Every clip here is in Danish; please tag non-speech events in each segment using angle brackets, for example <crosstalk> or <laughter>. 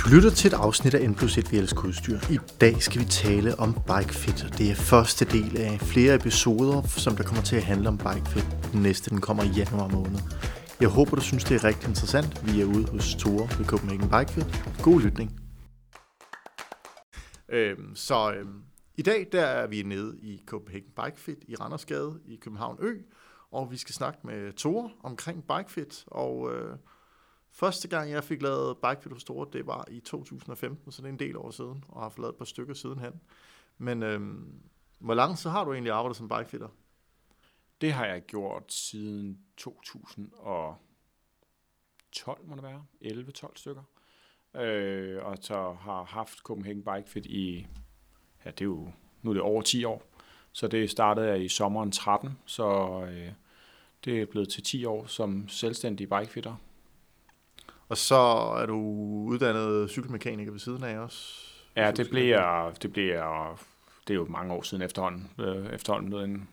Du lytter til et afsnit af N plus 1 Vi elsker udstyr. I dag skal vi tale om BikeFit, det er første del af flere episoder, som der kommer til at handle om BikeFit. Den næste den kommer i januar måned. Jeg håber, du synes, det er rigtig interessant. Vi er ude hos Tore ved Copenhagen BikeFit. God lytning. Øhm, så øhm, i dag der er vi nede i Copenhagen BikeFit i Randersgade i København Ø, og vi skal snakke med Tore omkring BikeFit, og øh, Første gang, jeg fik lavet Bike hos Store, det var i 2015, så det er en del år siden, og har fået lavet et par stykker sidenhen. Men øhm, hvor lang så har du egentlig arbejdet som bikefitter? Det har jeg gjort siden 2012, må det være. 11-12 stykker. Øh, og så har haft Copenhagen Bikefit i, ja, det er jo, nu er det over 10 år. Så det startede jeg i sommeren 13, så øh, det er blevet til 10 år som selvstændig bikefitter. Og så er du uddannet cykelmekaniker ved siden af også? Ja, det bliver, det bliver, det er jo mange år siden efterhånden, øh, efterhånden blevet en,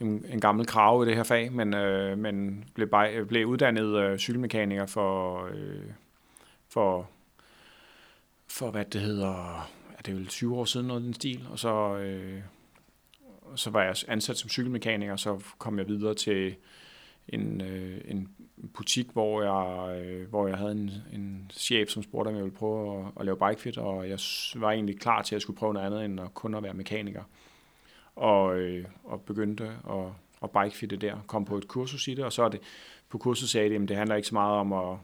en, en gammel krav i det her fag, men, øh, men blev, blev uddannet øh, cykelmekaniker for, øh, for, for, hvad det hedder, ja, det er vel 20 år siden noget den stil, og så, øh, så var jeg ansat som cykelmekaniker, så kom jeg videre til en, øh, en butik, hvor jeg, øh, hvor jeg havde en, en chef, som spurgte, om jeg ville prøve at, at lave bikefit, og jeg var egentlig klar til, at jeg skulle prøve noget andet, end at kun at være mekaniker. Og, øh, og begyndte at, at bikefitte der, kom på et kursus i det, og så er det, på kurset sagde de, at det handler ikke så meget om at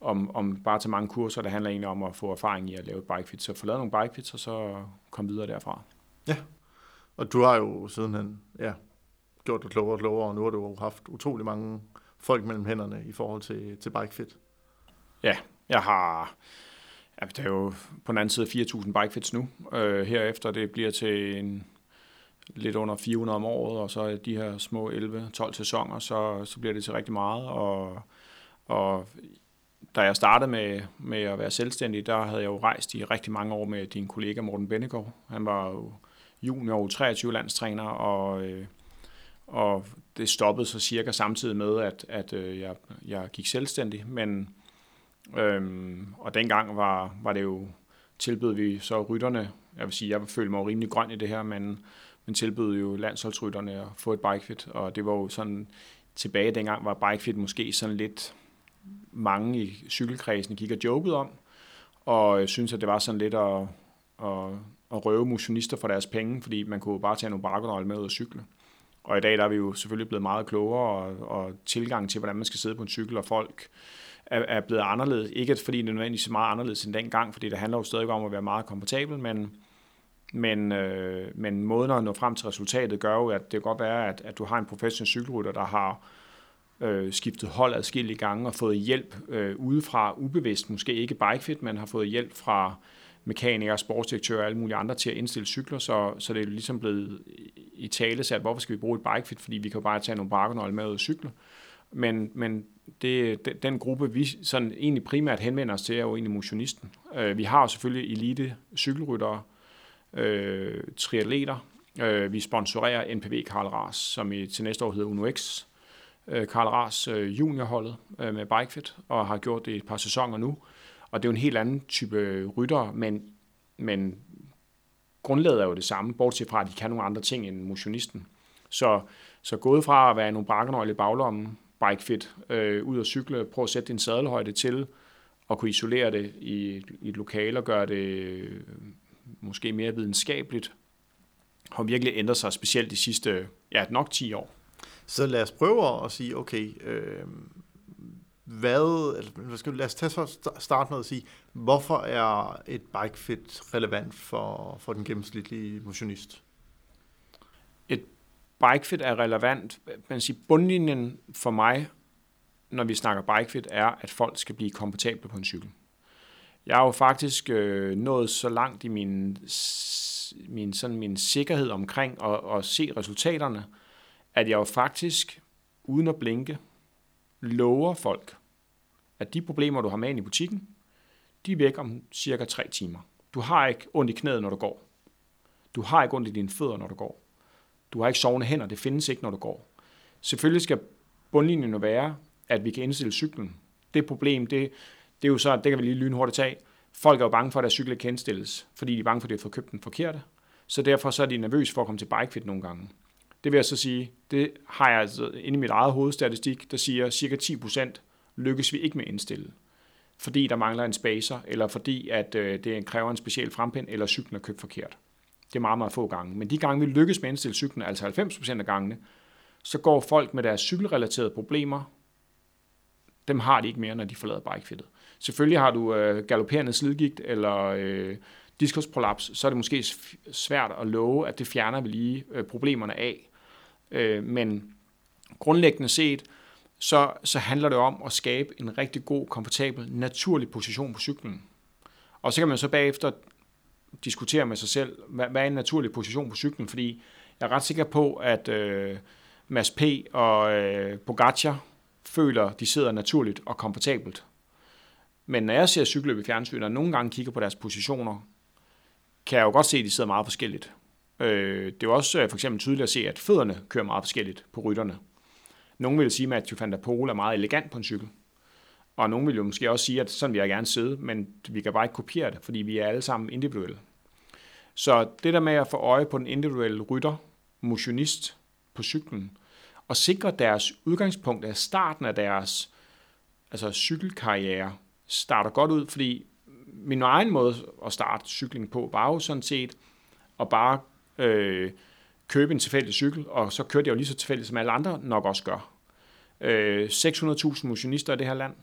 om, om bare til mange kurser, det handler egentlig om at få erfaring i at lave et bikefit. Så få lavet nogle bikefits, og så kom videre derfra. Ja, og du har jo sidenhen ja, gjort dig klogere og klogere, og nu har du jo haft utrolig mange folk mellem hænderne i forhold til, til bikefit. Ja, jeg har... Ja, det er jo på den anden side 4.000 bikefits nu. Øh, herefter det bliver til en lidt under 400 om året, og så de her små 11-12 sæsoner, så, så bliver det til rigtig meget. Og, og da jeg startede med, med at være selvstændig, der havde jeg jo rejst i rigtig mange år med din kollega Morten Bennegård. Han var jo junior 23 landstræner, og øh, og det stoppede så cirka samtidig med, at, at øh, jeg, jeg gik selvstændig, men øhm, og dengang var, var det jo, tilbød vi så rytterne, jeg vil sige, jeg følte mig rimelig grøn i det her, men, men tilbød jo landsholdsrytterne at få et bikefit, og det var jo sådan, tilbage dengang var bikefit måske sådan lidt mange i cykelkredsen gik og jokede om, og jeg synes, at det var sådan lidt at, at, at røve motionister for deres penge, fordi man kunne bare tage nogle barkonøgle med ud og cykle. Og i dag der er vi jo selvfølgelig blevet meget klogere, og, og tilgang til, hvordan man skal sidde på en cykel, og folk er, er blevet anderledes. Ikke fordi det er nødvendigvis meget anderledes end dengang, fordi det handler jo stadig om at være meget komfortabel, men, men, øh, men måden at nå frem til resultatet gør jo, at det kan godt være, at, at du har en professionel cykelrytter, der har øh, skiftet hold adskillige gange og fået hjælp øh, udefra, ubevidst, måske ikke bikefit, men har fået hjælp fra mekanikere, sportsdirektører og alle mulige andre til at indstille cykler, så, så det er ligesom blevet i tale sat, hvorfor skal vi bruge et bikefit, fordi vi kan jo bare tage nogle barkenøgle med ud og cykle. Men, men det, den gruppe, vi sådan egentlig primært henvender os til, er jo egentlig motionisten. Øh, vi har jo selvfølgelig elite cykelryttere, øh, triatleter. Øh, vi sponsorerer NPV Karl Ras, som i, til næste år hedder UNOX. X. Øh, Karl Ras øh, juniorholdet øh, med Bikefit, og har gjort det et par sæsoner nu. Og det er jo en helt anden type rytter, men, men grundlaget er jo det samme, bortset fra, at de kan nogle andre ting end motionisten. Så, så gået fra at være nogle brakkenøgle i baglommen, bikefit, øh, ud og cykle, prøv at sætte din sadelhøjde til, og kunne isolere det i, i et lokal og gøre det øh, måske mere videnskabeligt, har virkelig ændret sig, specielt de sidste, ja, nok 10 år. Så lad os prøve at sige, okay, øh, hvad, eller, skal, lad os tage så starte med at sige, hvorfor er et bikefit relevant for, for den gennemsnitlige motionist? Et bikefit er relevant, men siger, bundlinjen for mig, når vi snakker bikefit, er, at folk skal blive komfortable på en cykel. Jeg har jo faktisk øh, nået så langt i min, min, sådan min sikkerhed omkring at, at se resultaterne, at jeg jo faktisk, uden at blinke, lover folk, at de problemer, du har med ind i butikken, de er væk om cirka 3 timer. Du har ikke ondt i knæet, når du går. Du har ikke ondt i dine fødder, når du går. Du har ikke sovende hænder, det findes ikke, når du går. Selvfølgelig skal bundlinjen være, at vi kan indstille cyklen. Det problem, det, Det er jo så, det kan vi lige lynhurtigt tage. Folk er jo bange for, at deres cykel ikke kan indstilles, fordi de er bange for, at de har fået købt den forkerte. Så derfor så er de nervøse for at komme til bikefit nogle gange. Det vil jeg så sige, det har jeg altså inde i mit eget hovedstatistik, der siger, at cirka 10% lykkes vi ikke med at indstille. Fordi der mangler en spacer, eller fordi at øh, det kræver en speciel frempind, eller cyklen er købt forkert. Det er meget, meget få gange. Men de gange, vi lykkes med at indstille cyklen, altså 90% af gangene, så går folk med deres cykelrelaterede problemer, dem har de ikke mere, når de forlader bikefittet. Selvfølgelig har du øh, galopperende slidgigt eller øh, diskusprolaps, så er det måske svært at love, at det fjerner vi lige øh, problemerne af. Øh, men grundlæggende set, så, så handler det om at skabe en rigtig god, komfortabel, naturlig position på cyklen. Og så kan man så bagefter diskutere med sig selv, hvad, hvad er en naturlig position på cyklen, fordi jeg er ret sikker på, at øh, Mads P. og øh, Pogacar føler, de sidder naturligt og komfortabelt. Men når jeg ser cykeløb i fjernsynet, og nogle gange kigger på deres positioner, kan jeg jo godt se, at de sidder meget forskelligt. Øh, det er jo også øh, for eksempel tydeligt at se, at fødderne kører meget forskelligt på rytterne. Nogle vil sige, at Mathieu van der Poel er meget elegant på en cykel. Og nogle vil jo måske også sige, at sådan vil jeg gerne sidde, men vi kan bare ikke kopiere det, fordi vi er alle sammen individuelle. Så det der med at få øje på den individuelle rytter, motionist på cyklen, og sikre deres udgangspunkt af starten af deres altså cykelkarriere starter godt ud, fordi min egen måde at starte cykling på var jo sådan set at bare øh, købe en tilfældig cykel, og så kørte jeg jo lige så tilfældigt, som alle andre nok også gør. Øh, 600.000 motionister i det her land.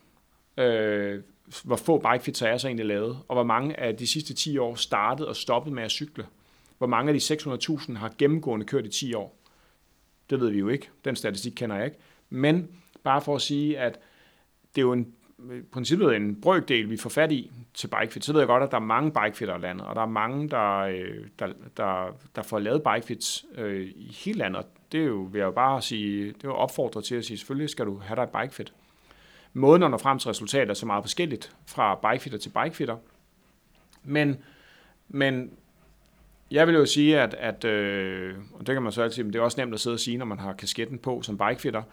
Øh, hvor få bikefits er jeg så egentlig lavet, og hvor mange af de sidste 10 år startede og stoppede med at cykle. Hvor mange af de 600.000 har gennemgående kørt i 10 år. Det ved vi jo ikke. Den statistik kender jeg ikke. Men bare for at sige, at det er jo en i princippet en brøkdel, vi får fat i til bikefit, så ved jeg godt, at der er mange bikefitter i landet, og der er mange, der, øh, der, der, der får lavet bikefits øh, i hele landet. Det er jo, vil jeg jo bare sige, det er jo opfordret til at sige, selvfølgelig skal du have dig et bikefit. Måden at nå frem til resultater er så meget forskelligt fra bikefitter til bikefitter. Men, men jeg vil jo sige, at, at øh, og det kan man så altid, men det er også nemt at sidde og sige, når man har kasketten på som bikefitter,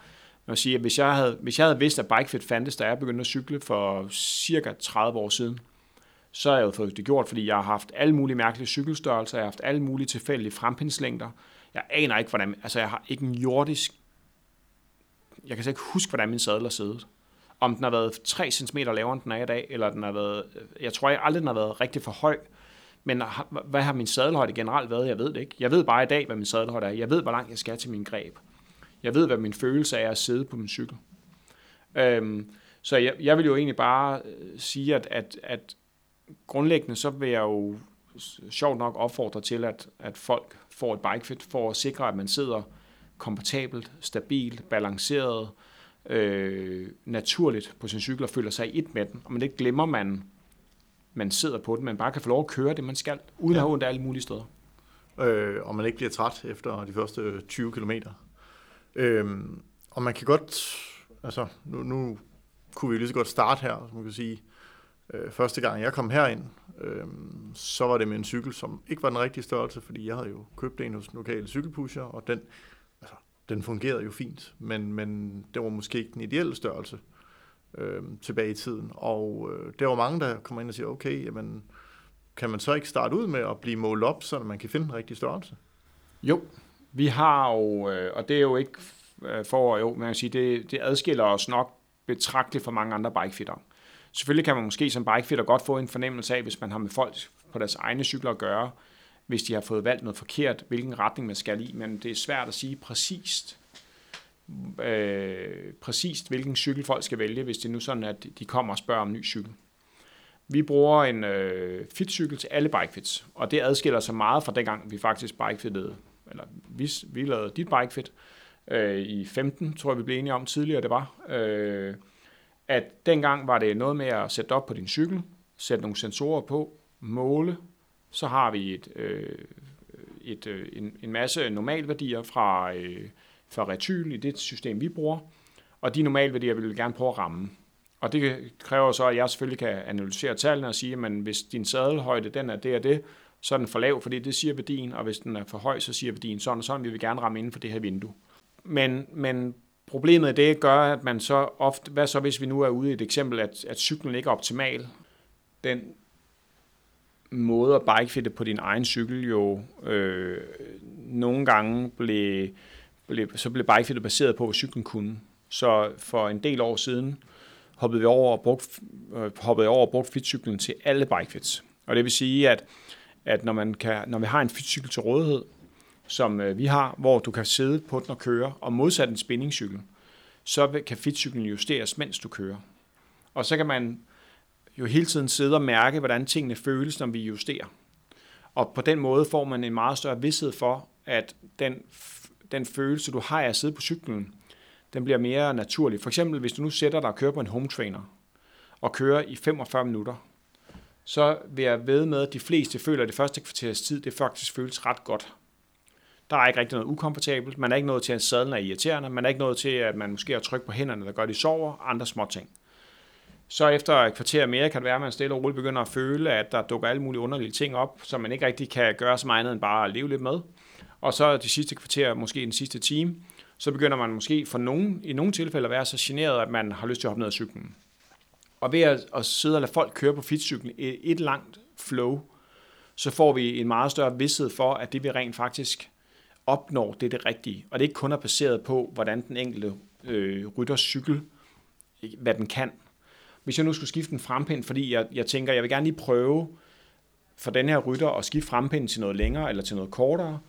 at sige, at hvis jeg, havde, hvis jeg havde vidst, at BikeFit fandtes, da jeg begyndte at cykle for cirka 30 år siden, så har jeg jo fået det gjort, fordi jeg har haft alle mulige mærkelige cykelstørrelser, jeg har haft alle mulige tilfældige frempindslængder. Jeg aner ikke, hvordan, altså jeg har ikke en jordisk, jeg kan så ikke huske, hvordan min sadel har siddet. Om den har været 3 cm lavere, end den er i dag, eller den har været, jeg tror jeg aldrig, den har været rigtig for høj. Men hvad har min sadelhøjde generelt været? Jeg ved det ikke. Jeg ved bare i dag, hvad min sadelhøjde er. Jeg ved, hvor langt jeg skal til min greb. Jeg ved, hvad min følelse er at sidde på min cykel. Øhm, så jeg, jeg vil jo egentlig bare øh, sige, at, at, at grundlæggende så vil jeg jo sjovt nok opfordre til, at, at folk får et bikefit for at sikre, at man sidder komfortabelt, stabilt, balanceret, øh, naturligt på sin cykel og føler sig i et med den. Og man ikke glemmer, man, man sidder på den, man bare kan få lov at køre det, man skal, uden ja. at have ondt alle mulige steder. Øh, og man ikke bliver træt efter de første 20 kilometer. Øhm, og man kan godt, altså nu, nu kunne vi lige så godt starte her, som man kan sige, øh, første gang jeg kom herind, øh, så var det med en cykel, som ikke var den rigtige størrelse, fordi jeg havde jo købt en hos den lokale cykelpusher, og den, altså, den fungerede jo fint, men, men det var måske ikke den ideelle størrelse øh, tilbage i tiden. Og øh, der var mange, der kommer ind og siger, okay, jamen, kan man så ikke starte ud med at blive målt op, så man kan finde den rigtige størrelse? Jo, vi har jo, øh, og det er jo ikke øh, for, jo, man kan sige, det, det adskiller os nok betragteligt fra mange andre bikefitter. Selvfølgelig kan man måske som bikefitter godt få en fornemmelse af, hvis man har med folk på deres egne cykler at gøre, hvis de har fået valgt noget forkert, hvilken retning man skal i, men det er svært at sige præcist, øh, præcist hvilken cykel folk skal vælge, hvis det er nu sådan, at de kommer og spørger om en ny cykel. Vi bruger en øh, fitcykel til alle bikefits, og det adskiller sig meget fra dengang, vi faktisk bikefittede eller vi, vi lavede dit bikefit øh, i 15, tror jeg vi blev enige om tidligere, det var, øh, at dengang var det noget med at sætte op på din cykel, sætte nogle sensorer på, måle, så har vi et, øh, et, øh, en, en masse normalværdier fra, øh, fra retyl i det system, vi bruger, og de normalværdier vil vi gerne prøve at ramme. Og det kræver så, at jeg selvfølgelig kan analysere tallene og sige, at hvis din sadelhøjde den er det og det, så er den for lav, fordi det siger værdien, og hvis den er for høj, så siger værdien sådan og sådan, vi vil gerne ramme inden for det her vindue. Men, men Problemet i det gør, at man så ofte, hvad så hvis vi nu er ude i et eksempel, at, at cyklen ikke er optimal. Den måde at bikefitte på din egen cykel jo øh, nogle gange blev, blev, så blev bikefittet baseret på, hvad cyklen kunne. Så for en del år siden hoppede vi over og brugte, øh, hoppede over og brugte fitcyklen til alle bikefits. Og det vil sige, at, at når, man kan, når vi har en fitcykel til rådighed, som øh, vi har, hvor du kan sidde på den og køre, og modsat en spinningcykel, så kan fitcyklen justeres, mens du kører. Og så kan man jo hele tiden sidde og mærke, hvordan tingene føles, når vi justerer. Og på den måde får man en meget større vidshed for, at den, den følelse, du har af at sidde på cyklen, den bliver mere naturlig. For eksempel, hvis du nu sætter dig og kører på en home trainer, og kører i 45 minutter, så vil jeg ved med, at de fleste føler, at det første kvarters tid, det faktisk føles ret godt. Der er ikke rigtig noget ukomfortabelt. Man er ikke nået til, at sadlen er irriterende. Man er ikke nået til, at man måske har tryk på hænderne, der gør, at de sover. Andre små ting. Så efter et kvarter mere kan det være, at man stille og roligt begynder at føle, at der dukker alle mulige underlige ting op, som man ikke rigtig kan gøre så meget andet end bare at leve lidt med. Og så de sidste kvarter, måske den sidste time, så begynder man måske for nogen, i nogle tilfælde at være så generet, at man har lyst til at hoppe ned af cyklen. Og ved at, at sidde og lade folk køre på fitcyklen i et langt flow, så får vi en meget større vidshed for, at det vi rent faktisk opnår, det er det rigtige. Og det er ikke kun er baseret på, hvordan den enkelte øh, rytters cykel, hvad den kan. Hvis jeg nu skulle skifte en frempind, fordi jeg, jeg tænker, jeg vil gerne lige prøve for den her rytter at skifte frempinden til noget længere eller til noget kortere,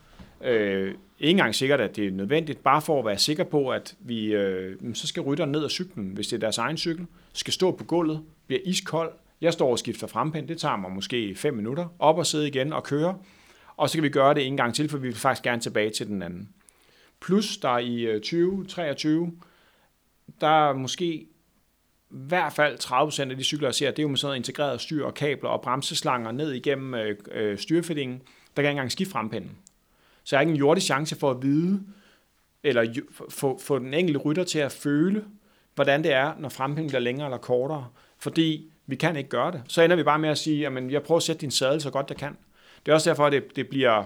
Øh, ikke engang sikkert, at det er nødvendigt, bare for at være sikker på, at vi, øh, så skal rytteren ned af cyklen, hvis det er deres egen cykel, skal stå på gulvet, bliver iskold, jeg står og skifter frempind, det tager mig måske 5 minutter, op og sidde igen og køre, og så kan vi gøre det en gang til, for vi vil faktisk gerne tilbage til den anden. Plus der i øh, 2023, der er måske i hvert fald 30% af de cykler, jeg ser, det er jo med sådan noget integreret styr og kabler og bremseslanger ned igennem øh, øh der kan ikke engang skifte frempinden. Så jeg har ikke en jordisk chance for at vide, eller få, få den enkelte rytter til at føle, hvordan det er, når fremhængen bliver længere eller kortere. Fordi vi kan ikke gøre det. Så ender vi bare med at sige, at jeg prøver at sætte din sadel så godt jeg kan. Det er også derfor, at det, det bliver,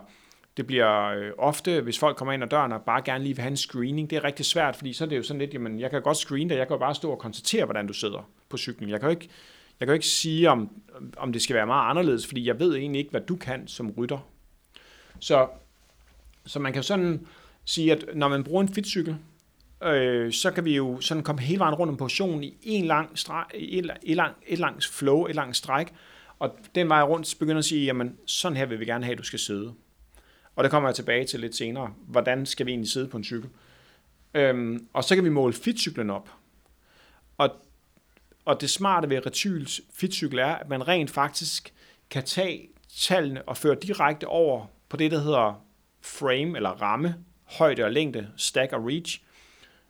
det bliver øh, ofte, hvis folk kommer ind ad døren og bare gerne lige vil have en screening, det er rigtig svært, fordi så er det jo sådan lidt, jamen jeg kan godt screene dig, jeg kan jo bare stå og konstatere, hvordan du sidder på cyklen. Jeg kan jo ikke, jeg kan jo ikke sige, om, om det skal være meget anderledes, fordi jeg ved egentlig ikke, hvad du kan som rytter. Så så man kan sådan sige, at når man bruger en fitcykel, øh, så kan vi jo sådan komme hele vejen rundt om positionen i en lang streg, et, et, lang, et langt flow, et langt stræk, og den vej rundt begynder at sige, jamen sådan her vil vi gerne have, at du skal sidde. Og det kommer jeg tilbage til lidt senere. Hvordan skal vi egentlig sidde på en cykel? Øhm, og så kan vi måle fitcyklen op. Og, og det smarte ved Retyls fitcykel er, at man rent faktisk kan tage tallene og føre direkte over på det, der hedder frame eller ramme, højde og længde, stack og reach,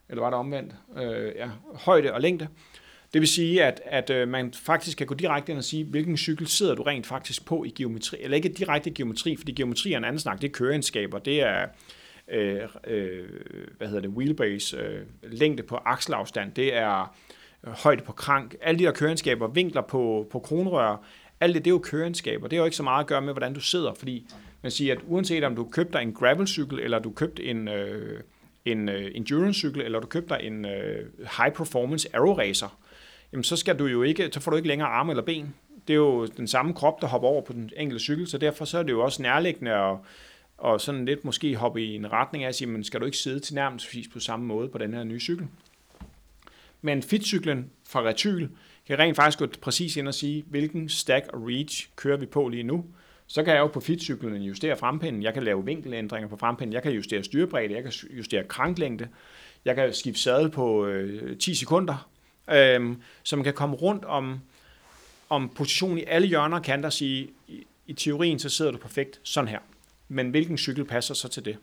eller var det omvendt? Øh, ja, højde og længde. Det vil sige, at, at øh, man faktisk kan gå direkte ind og sige, hvilken cykel sidder du rent faktisk på i geometri, eller ikke direkte geometri, fordi geometri er en anden snak, det er køreegenskaber, det er øh, øh, hvad hedder det, wheelbase, øh, længde på akselafstand, det er øh, højde på krank, alle de der køreegenskaber, vinkler på, på kronrør, alt det, det er jo køreskaber. Det har jo ikke så meget at gøre med, hvordan du sidder, fordi man siger, at uanset om du købte dig en gravelcykel, eller du købte en, øh, en øh, endurance-cykel, eller du købte dig en øh, high-performance aero racer, jamen så, skal du jo ikke, så får du ikke længere arme eller ben. Det er jo den samme krop, der hopper over på den enkelte cykel, så derfor så er det jo også nærliggende at, og sådan lidt måske hoppe i en retning af at sige, men skal du ikke sidde til nærmest på samme måde på den her nye cykel? Men fitcyklen fra Retyl kan rent faktisk gå præcis ind og sige, hvilken stack og reach kører vi på lige nu, så kan jeg jo på fitcyklen justere frempinden, jeg kan lave vinkelændringer på frempinden, jeg kan justere styrebredde, jeg kan justere kranklængde, jeg kan skifte sadel på øh, 10 sekunder, øh, så man kan komme rundt om, om positionen i alle hjørner og kanter og sige, i, i teorien så sidder du perfekt sådan her, men hvilken cykel passer så til det?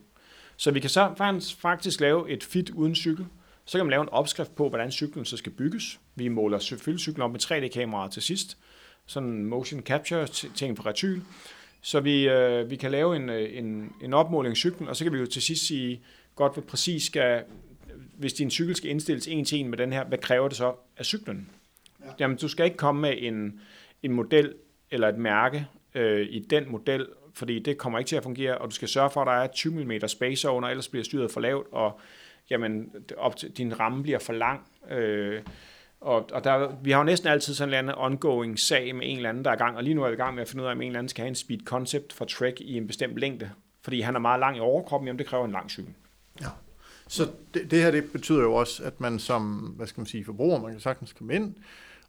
Så vi kan så faktisk lave et fit uden cykel, så kan man lave en opskrift på, hvordan cyklen så skal bygges. Vi måler selvfølgelig cyklen op med 3D-kameraer til sidst, sådan motion capture ting fra Retyl. Så vi, øh, vi kan lave en, øh, en, en opmåling af cyklen, og så kan vi jo til sidst sige, godt hvad præcis skal, hvis din cykel skal indstilles en til en med den her, hvad kræver det så af cyklen? Ja. Jamen, du skal ikke komme med en, en model eller et mærke øh, i den model, fordi det kommer ikke til at fungere, og du skal sørge for, at der er 20 mm spacer under, ellers bliver styret for lavt, og jamen op til, din ramme bliver for lang. Øh, og, og der, vi har jo næsten altid sådan en eller anden ongoing sag med en eller anden, der er i gang, og lige nu er vi i gang med at finde ud af, om en eller anden skal have en speed concept for Trek i en bestemt længde. Fordi han er meget lang i overkroppen, jamen det kræver en lang cykel. Ja. Så det, det her det betyder jo også, at man som hvad skal man sige, forbruger, man kan sagtens komme ind,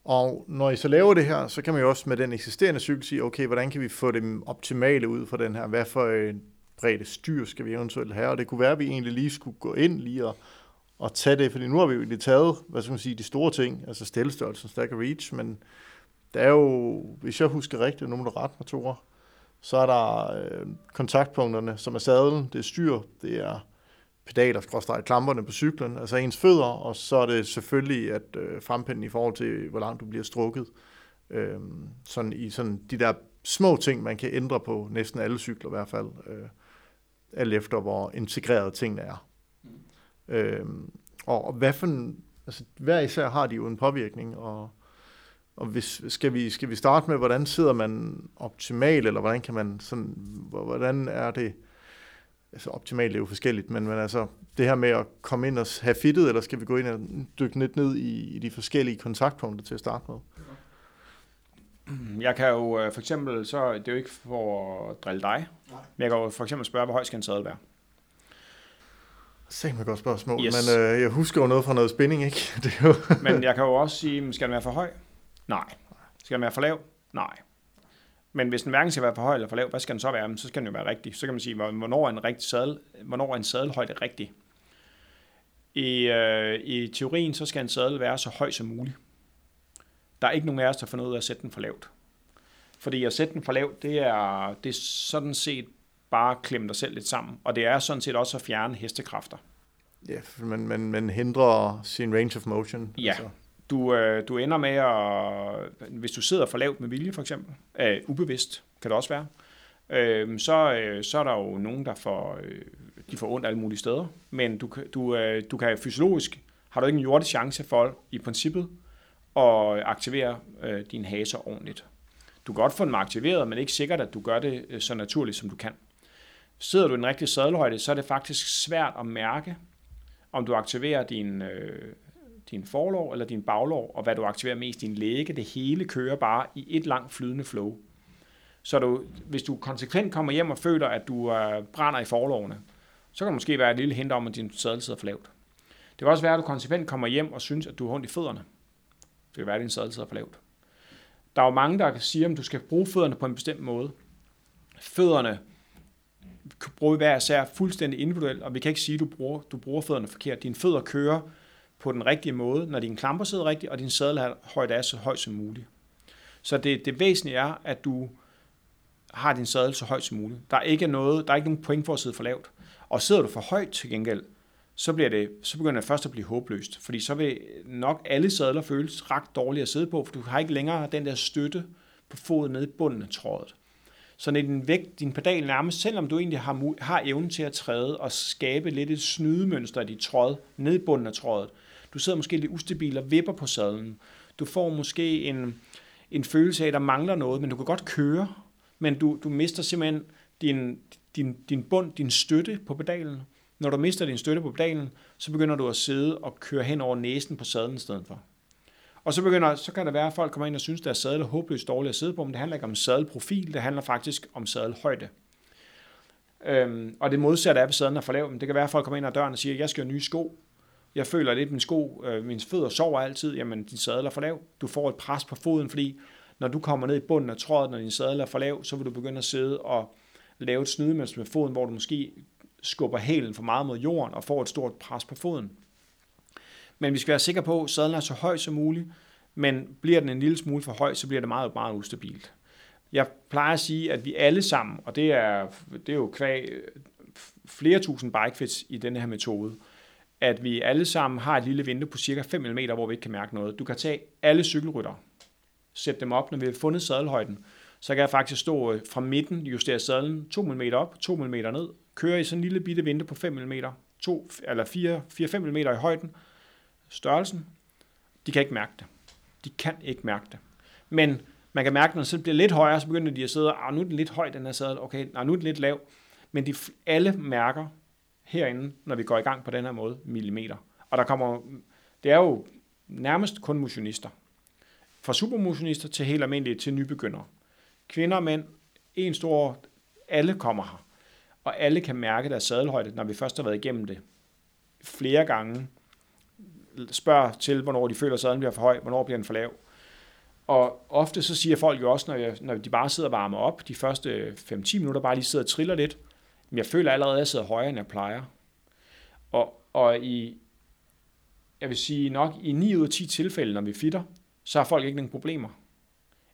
og når I så laver det her, så kan man jo også med den eksisterende cykel sige, okay, hvordan kan vi få det optimale ud fra den her? Hvad for en bredde styr skal vi eventuelt have? Og det kunne være, at vi egentlig lige skulle gå ind lige og, og tage det, fordi nu har vi jo egentlig taget, hvad skal man sige, de store ting, altså stillestørrelsen, stack og reach, men der er jo, hvis jeg husker rigtigt, nogle ret motorer, så er der øh, kontaktpunkterne, som er sadlen, det er styr, det er pedaler, skråstrej, klamperne på cyklen, altså ens fødder, og så er det selvfølgelig at øh, frempinden i forhold til, hvor langt du bliver strukket. Øh, sådan i sådan de der små ting, man kan ændre på næsten alle cykler i hvert fald, øh, alt efter hvor integreret tingene er. Mm. Øhm, og hvad for en, altså hver især har de jo en påvirkning, og, og hvis, skal, vi, skal vi starte med, hvordan sidder man optimalt, eller hvordan kan man sådan, hvordan er det, altså optimalt er jo forskelligt, men, men altså det her med at komme ind og have fittet, eller skal vi gå ind og dykke lidt ned i, i de forskellige kontaktpunkter til at starte med? Jeg kan jo øh, for eksempel, så det er jo ikke for at drille dig, Nej. men jeg kan jo for eksempel spørge, hvor høj skal en sadel være? Sæt mig godt spørgsmål, yes. men øh, jeg husker jo noget fra noget spænding, ikke? <laughs> Det er jo men jeg kan jo også sige, skal den være for høj? Nej. Skal den være for lav? Nej. Men hvis den hverken skal være for høj eller for lav, hvad skal den så være? Så skal den jo være rigtig. Så kan man sige, hvornår er en, rigtig sadel, hvornår er en sadelhøjde rigtig? I, øh, I teorien, så skal en sadel være så høj som muligt. Der er ikke nogen af os, der får noget ud af at sætte den for lavt. Fordi at sætte den for lavt, det er, det er sådan set bare at klemme dig selv lidt sammen. Og det er sådan set også at fjerne hestekræfter. Ja, men man, man hindrer sin range of motion. Ja, altså. Du, øh, du ender med at, hvis du sidder for lavt med vilje for eksempel, øh, ubevidst kan det også være, øh, så, øh, så er der jo nogen, der får, øh, de får ondt alle mulige steder, men du, du, øh, du kan fysiologisk, har du ikke en jordisk chance for i princippet og aktivere øh, din haser ordentligt. Du kan godt få dem aktiveret, men ikke sikkert, at du gør det øh, så naturligt, som du kan. Sidder du i den rigtige sadelhøjde, så er det faktisk svært at mærke, om du aktiverer din, øh, din forlov eller din baglov, og hvad du aktiverer mest, din læge. Det hele kører bare i et langt flydende flow. Så du, hvis du konsekvent kommer hjem og føler, at du øh, brænder i forlovene, så kan det måske være et lille hint om, at din sadel sidder for lavt. Det kan også være, at du konsekvent kommer hjem og synes, at du har ondt i fødderne. Det kan være, at din sadel sidder for lavt. Der er jo mange, der kan sige, at du skal bruge fødderne på en bestemt måde. Fødderne bruger vi hver især fuldstændig individuelt, og vi kan ikke sige, at du bruger, du bruger fødderne forkert. Dine fødder kører på den rigtige måde, når din klamper sidder rigtigt, og din sadelhøjde er så høj som muligt. Så det, det væsentlige er, at du har din sadel så højt som muligt. Der er ikke noget, der er ikke nogen point for at sidde for lavt. Og sidder du for højt til gengæld, så, bliver det, så begynder det først at blive håbløst. Fordi så vil nok alle sadler føles ret dårlige at sidde på, for du har ikke længere den der støtte på foden nede i bunden af trådet. Så når din vægt, din pedal nærmest, selvom du egentlig har, har evnen til at træde og skabe lidt et snydemønster i dit tråd, ned i bunden af trådet, du sidder måske lidt ustabil og vipper på sadlen. Du får måske en, en følelse af, at der mangler noget, men du kan godt køre, men du, du mister simpelthen din, din, din bund, din støtte på pedalen. Når du mister din støtte på pedalen, så begynder du at sidde og køre hen over næsen på sadlen i stedet for. Og så, begynder, så kan det være, at folk kommer ind og synes, at deres sadel er håbløst dårligt at sidde på, men det handler ikke om sadelprofil, det handler faktisk om sadelhøjde. Øhm, og det modsatte er, at sadlen er for lav. Men det kan være, at folk kommer ind ad døren og siger, at jeg skal have nye sko jeg føler lidt, at min sko, øh, mine fødder sover altid, jamen din sadel er for lav. Du får et pres på foden, fordi når du kommer ned i bunden af trådet, når din sadel er for lav, så vil du begynde at sidde og lave et snydemønster med foden, hvor du måske skubber hælen for meget mod jorden og får et stort pres på foden. Men vi skal være sikre på, at sadlen er så høj som muligt, men bliver den en lille smule for høj, så bliver det meget, meget ustabilt. Jeg plejer at sige, at vi alle sammen, og det er, det er jo kvæg flere tusind bikefits i denne her metode, at vi alle sammen har et lille vindue på cirka 5 mm, hvor vi ikke kan mærke noget. Du kan tage alle cykelrytter, sætte dem op, når vi har fundet sadelhøjden, så kan jeg faktisk stå øh, fra midten, justere sadlen 2 mm op, 2 mm ned, kører i sådan en lille bitte vindue på 5 mm, 2, eller 4-5 mm i højden, størrelsen, de kan ikke mærke det. De kan ikke mærke det. Men man kan mærke, når det bliver lidt højere, så begynder de at sidde, og ah, nu er den lidt høj, den her sadel, okay, nej, nu er den lidt lav. Men de, alle mærker herinde, når vi går i gang på den her måde, millimeter. Og der kommer, det er jo nærmest kun motionister. Fra supermotionister til helt almindelige, til nybegyndere. Kvinder og mænd, en stor, alle kommer her. Og alle kan mærke deres sadelhøjde, når vi først har været igennem det. Flere gange Spørg til, hvornår de føler, at sadlen bliver for høj, hvornår bliver den for lav. Og ofte så siger folk jo også, når, jeg, når de bare sidder og varmer op, de første 5-10 minutter bare lige sidder og triller lidt, men jeg føler allerede, at jeg sidder højere, end jeg plejer. Og, og i, jeg vil sige nok, i 9 ud af 10 tilfælde, når vi fitter, så har folk ikke nogen problemer.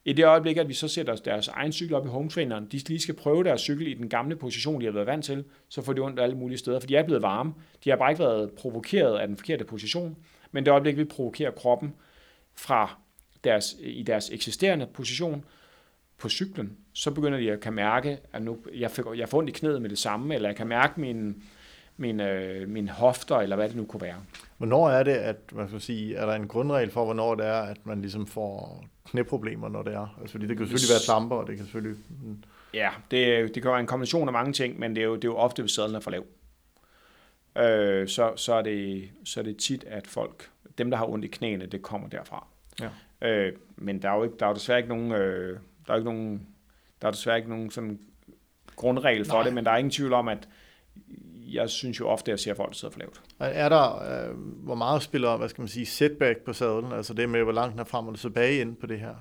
I det øjeblik, at vi så sætter deres egen cykel op i hometraineren, de lige skal prøve deres cykel i den gamle position, de har været vant til, så får de ondt alle mulige steder, for de er blevet varme. De har bare ikke været provokeret af den forkerte position, men det øjeblik, vi provokerer kroppen fra deres, i deres eksisterende position på cyklen, så begynder de at kan mærke, at nu, jeg, får, jeg får ondt i knæet med det samme, eller jeg kan mærke min, min, øh, min hofter, eller hvad det nu kunne være. Hvornår er det, at man skal sige, er der en grundregel for, hvornår det er, at man ligesom får knæproblemer, når det er? Altså, fordi det kan selvfølgelig være klamper, og det kan selvfølgelig... Ja, det, det kan være en kombination af mange ting, men det er jo, det er jo ofte, hvis sadlen er for lav. Øh, så, så, er det, så er det tit, at folk, dem der har ondt i knæene, det kommer derfra. Ja. Øh, men der er jo ikke, der er jo desværre ikke nogen, øh, der er ikke nogen, der er desværre ikke nogen sådan grundregel for Nej. det, men der er ingen tvivl om, at jeg synes jo ofte, at jeg ser folk, der sidder for lavt. Er der, øh, hvor meget spiller, hvad skal man sige, setback på sadlen, altså det med, hvor langt den er frem og tilbage ind på det her?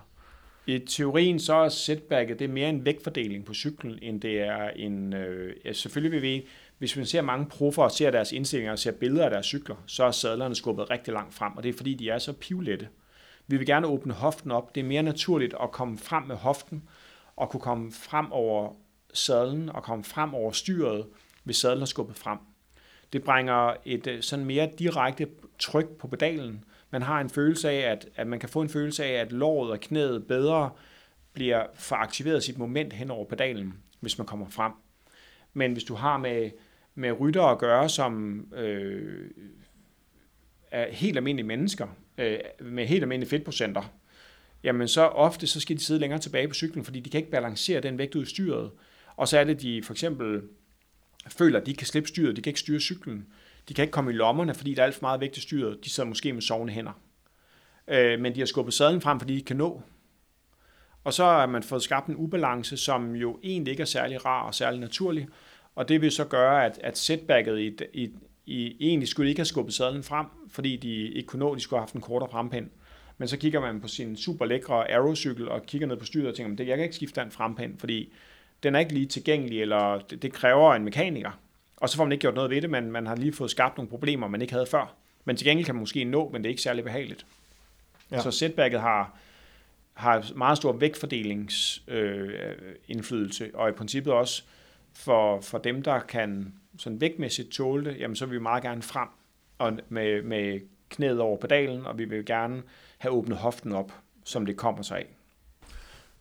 I teorien så er setbacket det er mere en vægtfordeling på cyklen, end det er en... Øh, ja, selvfølgelig vil vi, hvis vi ser mange proffer og ser deres indstillinger og ser billeder af deres cykler, så er sadlerne skubbet rigtig langt frem, og det er fordi, de er så pivlette. Vi vil gerne åbne hoften op. Det er mere naturligt at komme frem med hoften, og kunne komme frem over sadlen og komme frem over styret, hvis sadlen er skubbet frem. Det bringer et øh, sådan mere direkte tryk på pedalen. Man har en følelse af, at, at man kan få en følelse af, at låret og knæet bedre bliver foraktiveret sit moment hen over pedalen, hvis man kommer frem. Men hvis du har med, med rytter at gøre, som øh, er helt almindelige mennesker, øh, med helt almindelige fedtprocenter, jamen så ofte så skal de sidde længere tilbage på cyklen, fordi de kan ikke balancere den vægt ud i styret. Og så er det, de for eksempel føler, at de kan slippe styret, de kan ikke styre cyklen. De kan ikke komme i lommerne, fordi der er alt for meget vægt i styret. De sidder måske med sovende hænder. Øh, men de har skubbet sadlen frem, fordi de ikke kan nå. Og så har man fået skabt en ubalance, som jo egentlig ikke er særlig rar og særlig naturlig. Og det vil så gøre, at, at setbacket i, i, i, egentlig skulle ikke have skubbet sadlen frem, fordi de ikke kunne nå, de skulle have haft en kortere frempind. Men så kigger man på sin super lækre aerocykel og kigger ned på styret og tænker, at jeg kan ikke skifte den frempind, fordi den er ikke lige tilgængelig, eller det, det kræver en mekaniker. Og så får man ikke gjort noget ved det, men man har lige fået skabt nogle problemer, man ikke havde før. Men til gengæld kan man måske nå, men det er ikke særlig behageligt. Ja. Så setbacket har, har meget stor vægtfordelingsindflydelse, øh, og i princippet også for, for dem, der kan sådan vægtmæssigt tåle det, jamen så vil vi meget gerne frem og med, med knæet over pedalen, og vi vil gerne have åbnet hoften op, som det kommer sig af.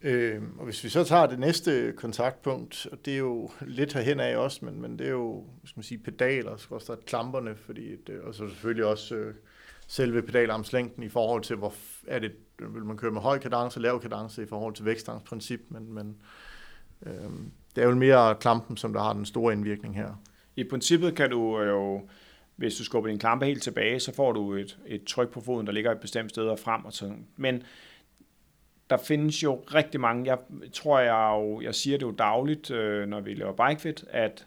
Øh, og hvis vi så tager det næste kontaktpunkt, og det er jo lidt herhen af også, men, men det er jo skal man sige, pedaler, så også der klamperne, fordi det, øh, og så selvfølgelig også øh, selve pedalarmslængden i forhold til, hvor er det, vil man køre med høj kadence, lav kadence i forhold til vækstangsprincip, men, men øh, det er jo mere klampen, som der har den store indvirkning her. I princippet kan du øh, jo, hvis du skubber din klampe helt tilbage, så får du et, et tryk på foden, der ligger et bestemt sted og frem. Og sådan. Men der findes jo rigtig mange, jeg tror jeg jo, jeg siger det jo dagligt, øh, når vi laver bikefit, at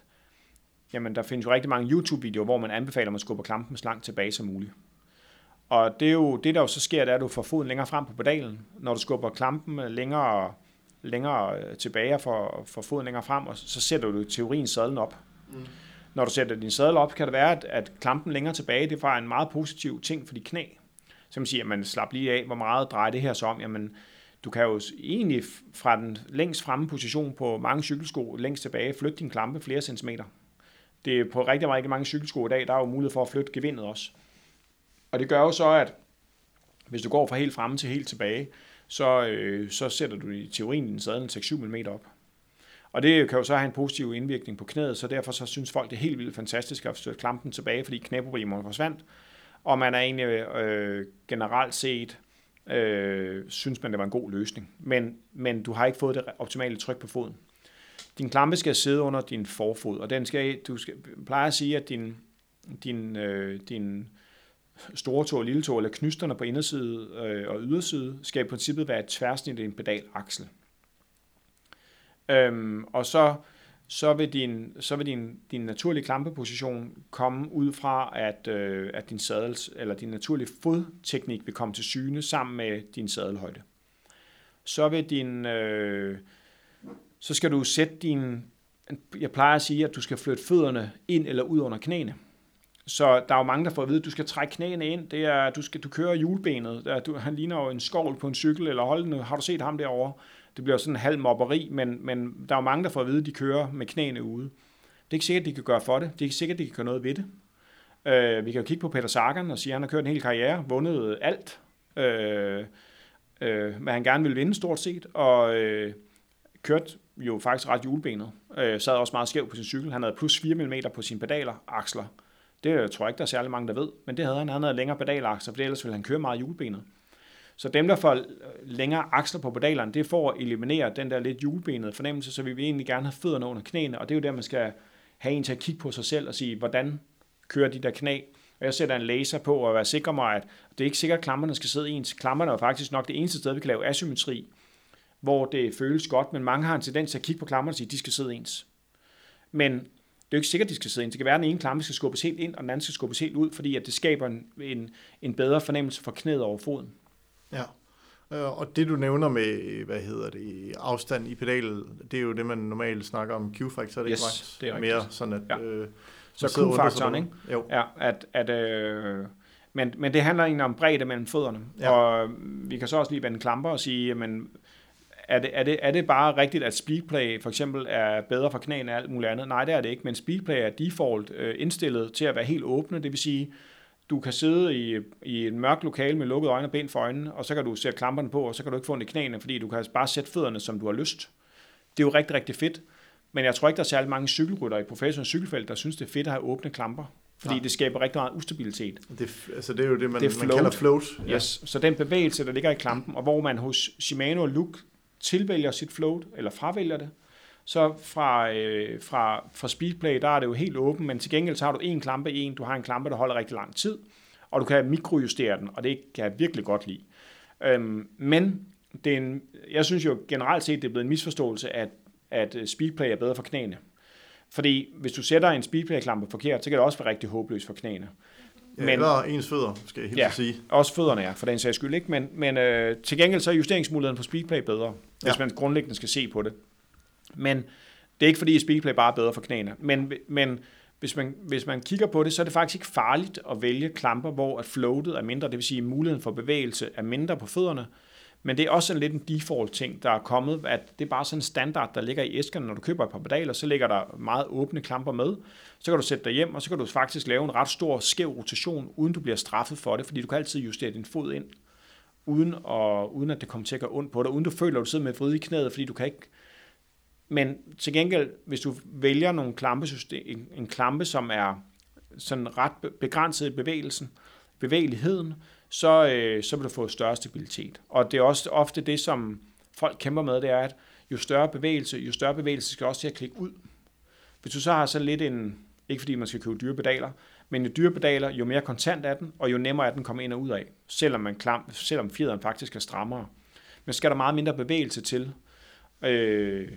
jamen, der findes jo rigtig mange YouTube-videoer, hvor man anbefaler, at man skubber klampen så langt tilbage som muligt. Og det, er jo, det der jo så sker, det er, at du får foden længere frem på pedalen. Når du skubber klampen længere, længere øh, tilbage og får, får foden længere frem, og så sætter du teorien sadlen op. Mm. Når du sætter din sadel op, kan det være, at, at klampen længere tilbage, det var en meget positiv ting for de knæ. Så man siger, at man slap lige af, hvor meget drejer det her så om. Jamen, du kan jo egentlig fra den længst fremme position på mange cykelsko længst tilbage flytte din klampe flere centimeter. Det er på rigtig, rigtig mange cykelsko i dag, der er jo mulighed for at flytte gevindet også. Og det gør jo så, at hvis du går fra helt fremme til helt tilbage, så, øh, så sætter du i teorien din sadel 6-7 mm op. Og det kan jo så have en positiv indvirkning på knæet, så derfor så synes folk, det er helt vildt fantastisk at flytte klampen tilbage, fordi knæproblemerne forsvandt. Og man er egentlig øh, generelt set øh, synes man, det var en god løsning. Men, men du har ikke fået det optimale tryk på foden. din klampe skal sidde under din forfod, og den skal, du skal, plejer at sige, at din, din, øh, din store tog og lille tog, eller knysterne på inderside øh, og yderside, skal i princippet være et tværsnit i en pedalaksel. Øhm, og så, så vil, din, så vil din, din naturlige klampeposition komme ud fra, at, øh, at din sadels, eller din naturlige fodteknik vil komme til syne sammen med din sadelhøjde. Så vil din, øh, så skal du sætte din, jeg plejer at sige, at du skal flytte fødderne ind eller ud under knæene. Så der er jo mange, der får at vide, at du skal trække knæene ind. Det er, du, skal, du kører hjulbenet. Der, du, han ligner jo en skovl på en cykel, eller hold nu, har du set ham derovre? Det bliver sådan en halv mobberi, men, men der er jo mange, der får at vide, at de kører med knæene ude. Det er ikke sikkert, at de kan gøre for det. Det er ikke sikkert, at de kan gøre noget ved det. Øh, vi kan jo kigge på Peter Sagan og sige, at han har kørt en hel karriere, vundet alt, øh, øh, hvad han gerne vil vinde stort set, og øh, kørt jo faktisk ret julebenet. Øh, sad også meget skæv på sin cykel. Han havde plus 4 mm på sine pedaler, aksler. Det tror jeg ikke, der er særlig mange, der ved, men det havde han. Han havde længere pedalakser, for ellers ville han køre meget julebenet. Så dem, der får længere aksler på pedalerne, det er for at eliminere den der lidt julebenede fornemmelse, så vi vil egentlig gerne have fødderne under knæene, og det er jo der, man skal have en til at kigge på sig selv og sige, hvordan kører de der knæ, og jeg sætter en laser på og være sikker mig, at det er ikke sikkert, at klammerne skal sidde ens. Klammerne er faktisk nok det eneste sted, vi kan lave asymmetri, hvor det føles godt, men mange har en tendens til at kigge på klammerne og sige, at de skal sidde ens. Men det er jo ikke sikkert, at de skal sidde ind. Det kan være, at den ene klamme skal skubbes helt ind, og den anden skal skubbes helt ud, fordi at det skaber en, en, en bedre fornemmelse for knæet over foden. Ja, øh, og det du nævner med, hvad hedder det, afstand i pedalet, det er jo det, man normalt snakker om Q-faktor, det yes, korrekt? det er Mere sådan, at... Ja. Øh, så Q-faktoren, ikke? Jo. Ja, at, at, øh, men, men det handler egentlig om bredde mellem fødderne. Ja. Og vi kan så også lige vende klamper og sige, men er det, er, det, er det bare rigtigt, at speedplay for eksempel er bedre for knæene og alt muligt andet? Nej, det er det ikke, men speedplay er default øh, indstillet til at være helt åbne, det vil sige, du kan sidde i, i et mørkt lokale med lukkede øjne og ben for øjnene, og så kan du sætte klamperne på, og så kan du ikke få ondt i knæene, fordi du kan bare sætte fødderne, som du har lyst. Det er jo rigtig, rigtig fedt. Men jeg tror ikke, der er særlig mange cykelrytter i professionelle cykelfelt, der synes, det er fedt at have åbne klamper. Fordi ja. det skaber rigtig meget ustabilitet. Det, altså det er jo det, man, det man kalder float. Ja. Yes. Så den bevægelse, der ligger i klampen, og hvor man hos Shimano og Look tilvælger sit float, eller fravælger det, så fra, øh, fra, fra Speedplay, der er det jo helt åbent, men til gengæld så har du en klampe en, du har en klampe, der holder rigtig lang tid, og du kan mikrojustere den, og det kan jeg virkelig godt lide. Øhm, men det er en, jeg synes jo generelt set, det er blevet en misforståelse, at, at øh, Speedplay er bedre for knæene. Fordi hvis du sætter en Speedplay-klampe forkert, så kan det også være rigtig håbløst for knæene. Ja, men, eller ens fødder, skal jeg helt ja, sige. også fødderne er, for den sags skyld ikke. Men, men øh, til gengæld så er justeringsmuligheden for Speedplay bedre, hvis ja. man grundlæggende skal se på det. Men det er ikke fordi, at Speedplay bare er bedre for knæene. Men, men hvis, man, hvis man kigger på det, så er det faktisk ikke farligt at vælge klamper, hvor at floatet er mindre, det vil sige, at muligheden for bevægelse er mindre på fødderne. Men det er også en lidt en default ting, der er kommet, at det er bare sådan en standard, der ligger i æskerne. Når du køber et par pedaler, så ligger der meget åbne klamper med. Så kan du sætte dig hjem, og så kan du faktisk lave en ret stor skæv rotation, uden du bliver straffet for det, fordi du kan altid justere din fod ind, uden, at, uden at det kommer til at gøre ondt på dig, uden du føler, at du sidder med vrid i knæet, fordi du kan ikke men til gengæld, hvis du vælger nogle klampesystem, en, en klampe, som er sådan ret begrænset i bevægelsen, bevægeligheden, så, øh, så vil du få større stabilitet. Og det er også ofte det, som folk kæmper med, det er, at jo større bevægelse, jo større bevægelse skal også til at klikke ud. Hvis du så har så lidt en, ikke fordi man skal købe dyre pedaler, men jo dyre pedaler, jo mere kontant er den, og jo nemmere er den komme ind og ud af, selvom, man klam, selvom fjederen faktisk er strammere. Men skal der meget mindre bevægelse til, øh,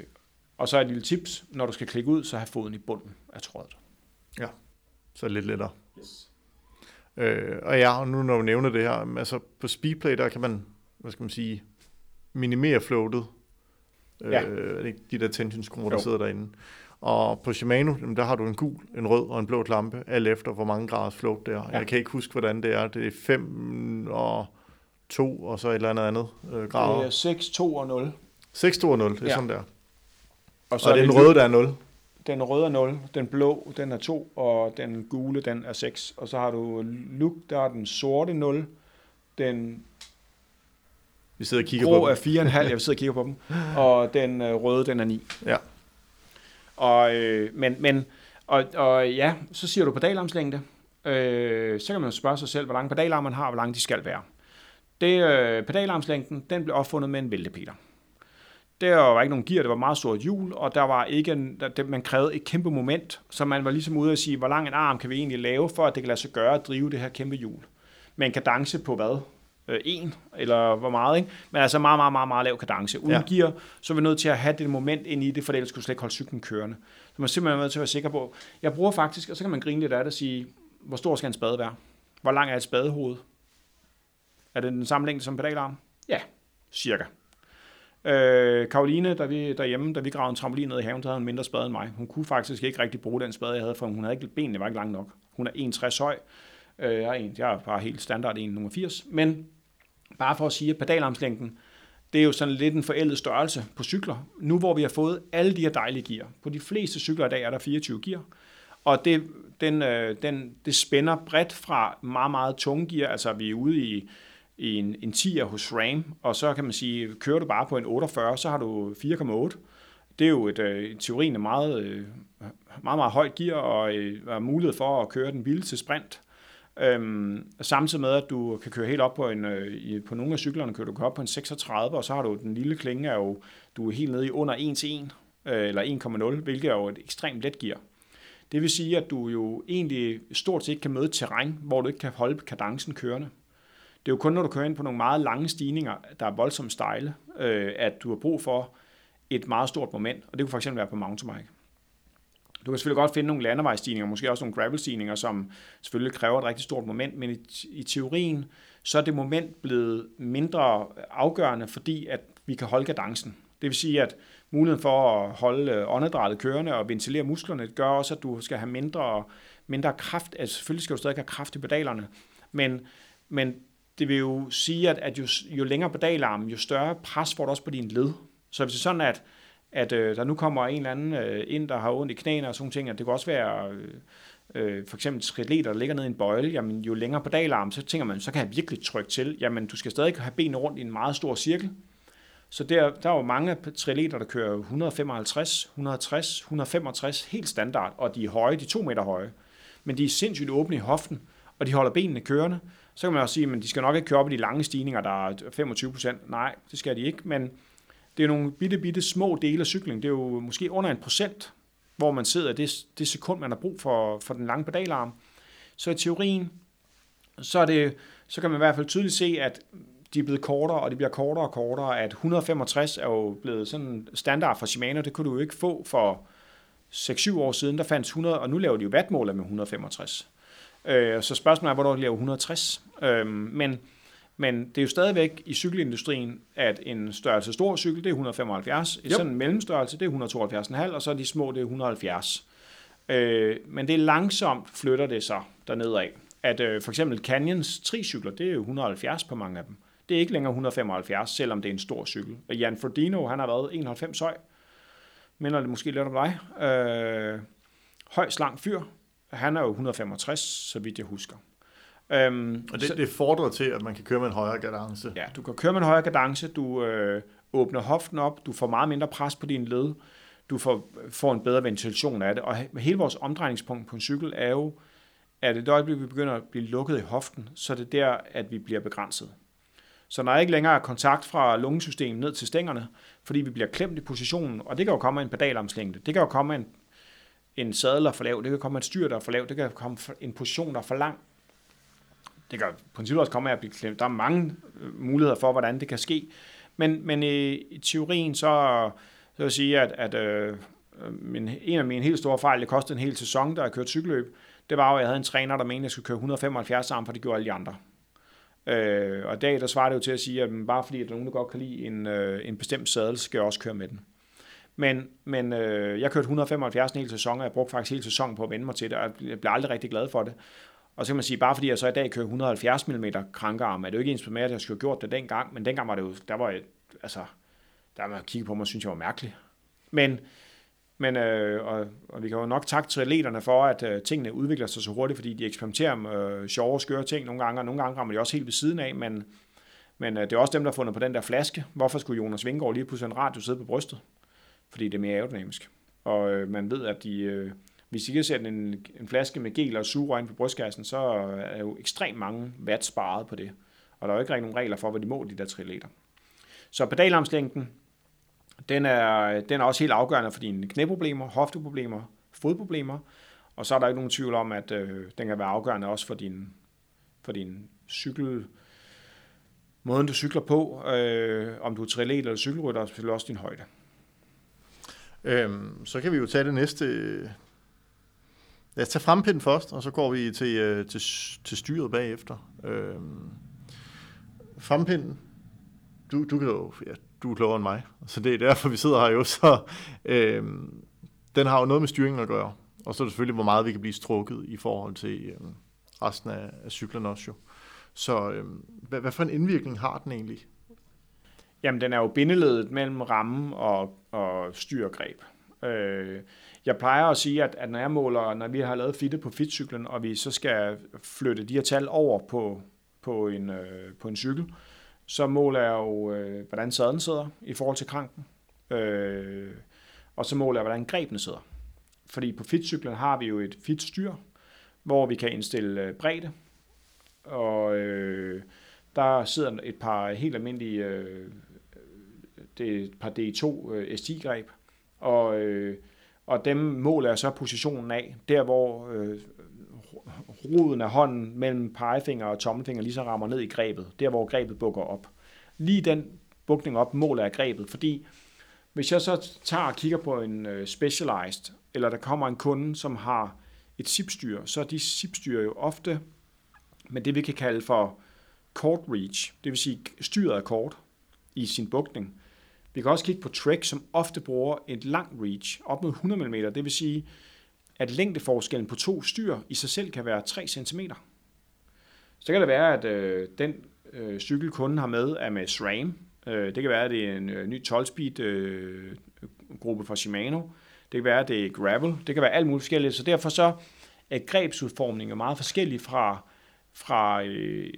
og så et lille tips, når du skal klikke ud, så have foden i bunden af trådet. Ja, så lidt lettere. Yes. Øh, og ja, og nu når du nævner det her, altså på Speedplay, der kan man, hvad skal man sige, minimere floatet. Ja. Øh, de der tensionskruer, der sidder derinde. Og på Shimano, der har du en gul, en rød og en blå lampe, alt efter hvor mange graders float det er. Ja. Jeg kan ikke huske, hvordan det er. Det er 5 og 2 og så et eller andet andet øh, grader. Det er 6, 2 og 0. 6, 2 og 0, det er ja. sådan der. Og, så og er den røde, der er 0? Den røde er 0, den blå, den er 2, og den gule, den er 6. Og så har du look, der er den sorte 0, den vi sidder og kigger grå på er 4,5, jeg sidder og kigger på dem, <laughs> og den øh, røde, den er 9. Ja. Og, øh, men, men, og, og ja, så siger du pedalarmslængde. Øh, så kan man spørge sig selv, hvor lange pedalarm man har, og hvor lange de skal være. Det, øh, pedalarmslængden, den blev opfundet med en væltepeter. Der var ikke nogen gear, det var meget stort hjul, og der var ikke en, der, man krævede et kæmpe moment, så man var ligesom ude at sige, hvor lang en arm kan vi egentlig lave, for at det kan lade sig gøre at drive det her kæmpe hjul. Med en kadence på hvad? Øh, en, eller hvor meget, ikke? Men altså meget, meget, meget, meget lav kadence. Uden ja. gear, så er vi nødt til at have det moment ind i det, for ellers skulle slet ikke holde cyklen kørende. Så man er simpelthen nødt til at være sikker på. Jeg bruger faktisk, og så kan man grine lidt af det og sige, hvor stor skal en spade være? Hvor lang er et spadehoved? Er det den samme længde som pedalarm? Ja, cirka. Øh, Karoline, der vi, derhjemme, da vi gravede en trampolin ned i haven, så havde hun mindre spade end mig. Hun kunne faktisk ikke rigtig bruge den spade, jeg havde, for hun havde ikke, benene var ikke langt nok. Hun er 1,60 høj. Øh, jeg, er en, jeg er bare helt standard 1,80. Men bare for at sige, at pedalarmslængden, det er jo sådan lidt en forældet størrelse på cykler. Nu hvor vi har fået alle de her dejlige gear. På de fleste cykler i dag er der 24 gear. Og det, den, øh, den, det spænder bredt fra meget, meget tunge gear. Altså vi er ude i i en, en 10'er hos RAM, og så kan man sige, kører du bare på en 48, så har du 4,8. Det er jo et, øh, teorien er meget, øh, meget, meget højt gear, og øh, mulighed for at køre den vildeste sprint. Øhm, samtidig med, at du kan køre helt op på en, øh, i, på nogle af cyklerne, kører du op på en 36, og så har du den lille klinge, er jo, du er helt nede i under 1 til 1, øh, eller 1,0, hvilket er jo et ekstremt let gear. Det vil sige, at du jo egentlig stort set kan møde terræn, hvor du ikke kan holde kadencen kørende. Det er jo kun, når du kører ind på nogle meget lange stigninger, der er voldsomt stejle, øh, at du har brug for et meget stort moment, og det kunne fx være på mountainbike. Du kan selvfølgelig godt finde nogle landevejsstigninger, måske også nogle gravelstigninger, som selvfølgelig kræver et rigtig stort moment, men i, i teorien, så er det moment blevet mindre afgørende, fordi at vi kan holde kadencen. Det vil sige, at muligheden for at holde åndedrættet kørende og ventilere musklerne, gør også, at du skal have mindre, mindre kraft. Altså selvfølgelig skal du stadig have kraft i pedalerne, men, men det vil jo sige, at, at jo, jo længere pedalarmen, jo større pres får du også på din led. Så hvis det er sådan, at, at øh, der nu kommer en eller anden øh, ind, der har ondt i knæene og sådan ting, at det kan også være øh, øh, for eksempel triatleter, der ligger ned i en bøjle, jamen jo længere pedalarm, så tænker man, så kan jeg virkelig trykke til. Jamen du skal stadig have benene rundt i en meget stor cirkel. Så der, der er jo mange triatleter, der kører 155, 160, 165, helt standard, og de er høje, de er to meter høje. Men de er sindssygt åbne i hoften, og de holder benene kørende. Så kan man også sige, at de skal nok ikke køre op i de lange stigninger, der er 25 procent. Nej, det skal de ikke, men det er nogle bitte, bitte små dele af cykling. Det er jo måske under en procent, hvor man sidder det, det sekund, man har brug for, for den lange pedalarm. Så i teorien, så, er det, så kan man i hvert fald tydeligt se, at de er blevet kortere, og de bliver kortere og kortere, at 165 er jo blevet sådan standard for Shimano, det kunne du jo ikke få for 6-7 år siden, der fandt 100, og nu laver de jo vatmåler med 165. Øh, så spørgsmålet er, hvornår de laver 160. Øh, men, men det er jo stadigvæk i cykelindustrien, at en størrelse stor cykel, det er 175. Yep. Sådan en mellemstørrelse, det er 172,5, og så de små, det er 170. Øh, men det er langsomt flytter det sig dernede af. At øh, for eksempel Canyons tricykler, det er jo 170 på mange af dem. Det er ikke længere 175, selvom det er en stor cykel. Og Jan Frodeno, han har været 91 høj. Minder det måske lidt om dig. Øh, høj, slang fyr. Han er jo 165, så vidt jeg husker. Øhm, og det, så, det fordrer til, at man kan køre med en højere kadence. Ja, du kan køre med en højere kadence, du øh, åbner hoften op, du får meget mindre pres på din led, du får, får en bedre ventilation af det. Og hele vores omdrejningspunkt på en cykel er jo, at det øjeblik, vi begynder at blive lukket i hoften, så er det der, at vi bliver begrænset. Så når der ikke længere er kontakt fra lungesystemet ned til stængerne, fordi vi bliver klemt i positionen, og det kan jo komme af en pedalarmslængde, det kan jo komme af en en sadel, der er for lav, det kan komme et styr, der er for lav, det kan komme en position, der er for lang. Det kan i princippet også komme af at blive klemt. Der er mange øh, muligheder for, hvordan det kan ske. Men, men i, i teorien, så, så vil jeg sige, at, at øh, min, en af mine helt store fejl, det kostede en hel sæson, da jeg kørte cykelløb, det var jo, at jeg havde en træner, der mente, at jeg skulle køre 175 sammen, for det gjorde alle de andre. Øh, og i dag, der svarer det jo til at sige, at bare fordi at der er nogen, der godt kan lide en, øh, en bestemt sadel, skal jeg også køre med den. Men, men øh, jeg kørte 175 en hel sæson, og jeg brugte faktisk hele sæsonen på at vende mig til det, og jeg blev aldrig rigtig glad for det. Og så kan man sige, bare fordi jeg så i dag kører 170 mm krankearm, er det jo ikke ens med, at jeg skulle have gjort det dengang, men dengang var det jo, der var jeg, altså, der var man kigge på mig, synes jeg var mærkeligt. Men, men øh, og, og, vi kan jo nok takke til atleterne for, at øh, tingene udvikler sig så hurtigt, fordi de eksperimenterer med øh, sjove og skøre ting nogle gange, og nogle gange rammer de også helt ved siden af, men, men øh, det er også dem, der har fundet på den der flaske. Hvorfor skulle Jonas Vingård lige pludselig en radio sidde på brystet? Fordi det er mere aerodynamisk. Og øh, man ved, at de, øh, hvis I kan sætte en, en flaske med gel og sure ind på brystkassen, så er jo ekstremt mange watt sparet på det. Og der er jo ikke rigtig nogen regler for, hvad de må, de der trileter. Så pedalarmslængden, Den er, den er også helt afgørende for dine knæproblemer, hofteproblemer, fodproblemer, og så er der ikke nogen tvivl om, at øh, den kan være afgørende også for din, for din cykel, måden du cykler på, øh, om du er triatlet eller cykelrytter, og selvfølgelig også din højde. Øhm, så kan vi jo tage det næste. Lad os tage frempinden først, og så går vi til, øh, til, til styret bagefter. Øhm, frempinden, du, du kan jo, ja, du er klogere end mig, så det er derfor, vi sidder her jo. Så, øhm, den har jo noget med styringen at gøre, og så er det selvfølgelig, hvor meget vi kan blive strukket i forhold til øhm, resten af, af cyklerne også jo. Så øhm, hvad, hvad for en indvirkning har den egentlig? Jamen, den er jo bindeledet mellem rammen og, og styrgreb. Øh, jeg plejer at sige, at, at når jeg måler, når vi har lavet fitte på fitcyklen, og vi så skal flytte de her tal over på, på, en, øh, på en cykel, så måler jeg jo, øh, hvordan sadlen sidder i forhold til kranken. Øh, og så måler jeg, hvordan grebene sidder. Fordi på fitcyklen har vi jo et fitstyr, hvor vi kan indstille øh, bredde, og øh, der sidder et par helt almindelige øh, det er et par D2 øh, ST-greb, og, øh, og dem måler jeg så positionen af, der hvor øh, roden af hånden mellem pegefinger og tommelfinger lige så rammer ned i grebet, der hvor grebet bukker op. Lige den bukning op måler jeg grebet, fordi hvis jeg så tager og kigger på en øh, Specialized, eller der kommer en kunde, som har et zipstyr, så er de zipstyr jo ofte med det, vi kan kalde for kort reach, det vil sige styret er kort i sin bukning. Vi kan også kigge på Trek, som ofte bruger et langt reach, op mod 100 mm. Det vil sige, at længdeforskellen på to styr i sig selv kan være 3 cm. Så kan det være, at øh, den øh, cykel, kunden har med, er med SRAM. Øh, det kan være, at det er en øh, ny 12-speed øh, gruppe fra Shimano. Det kan være, at det er gravel. Det kan være alt muligt forskelligt. Så derfor så er grebsudformningen meget forskellig fra, fra, øh,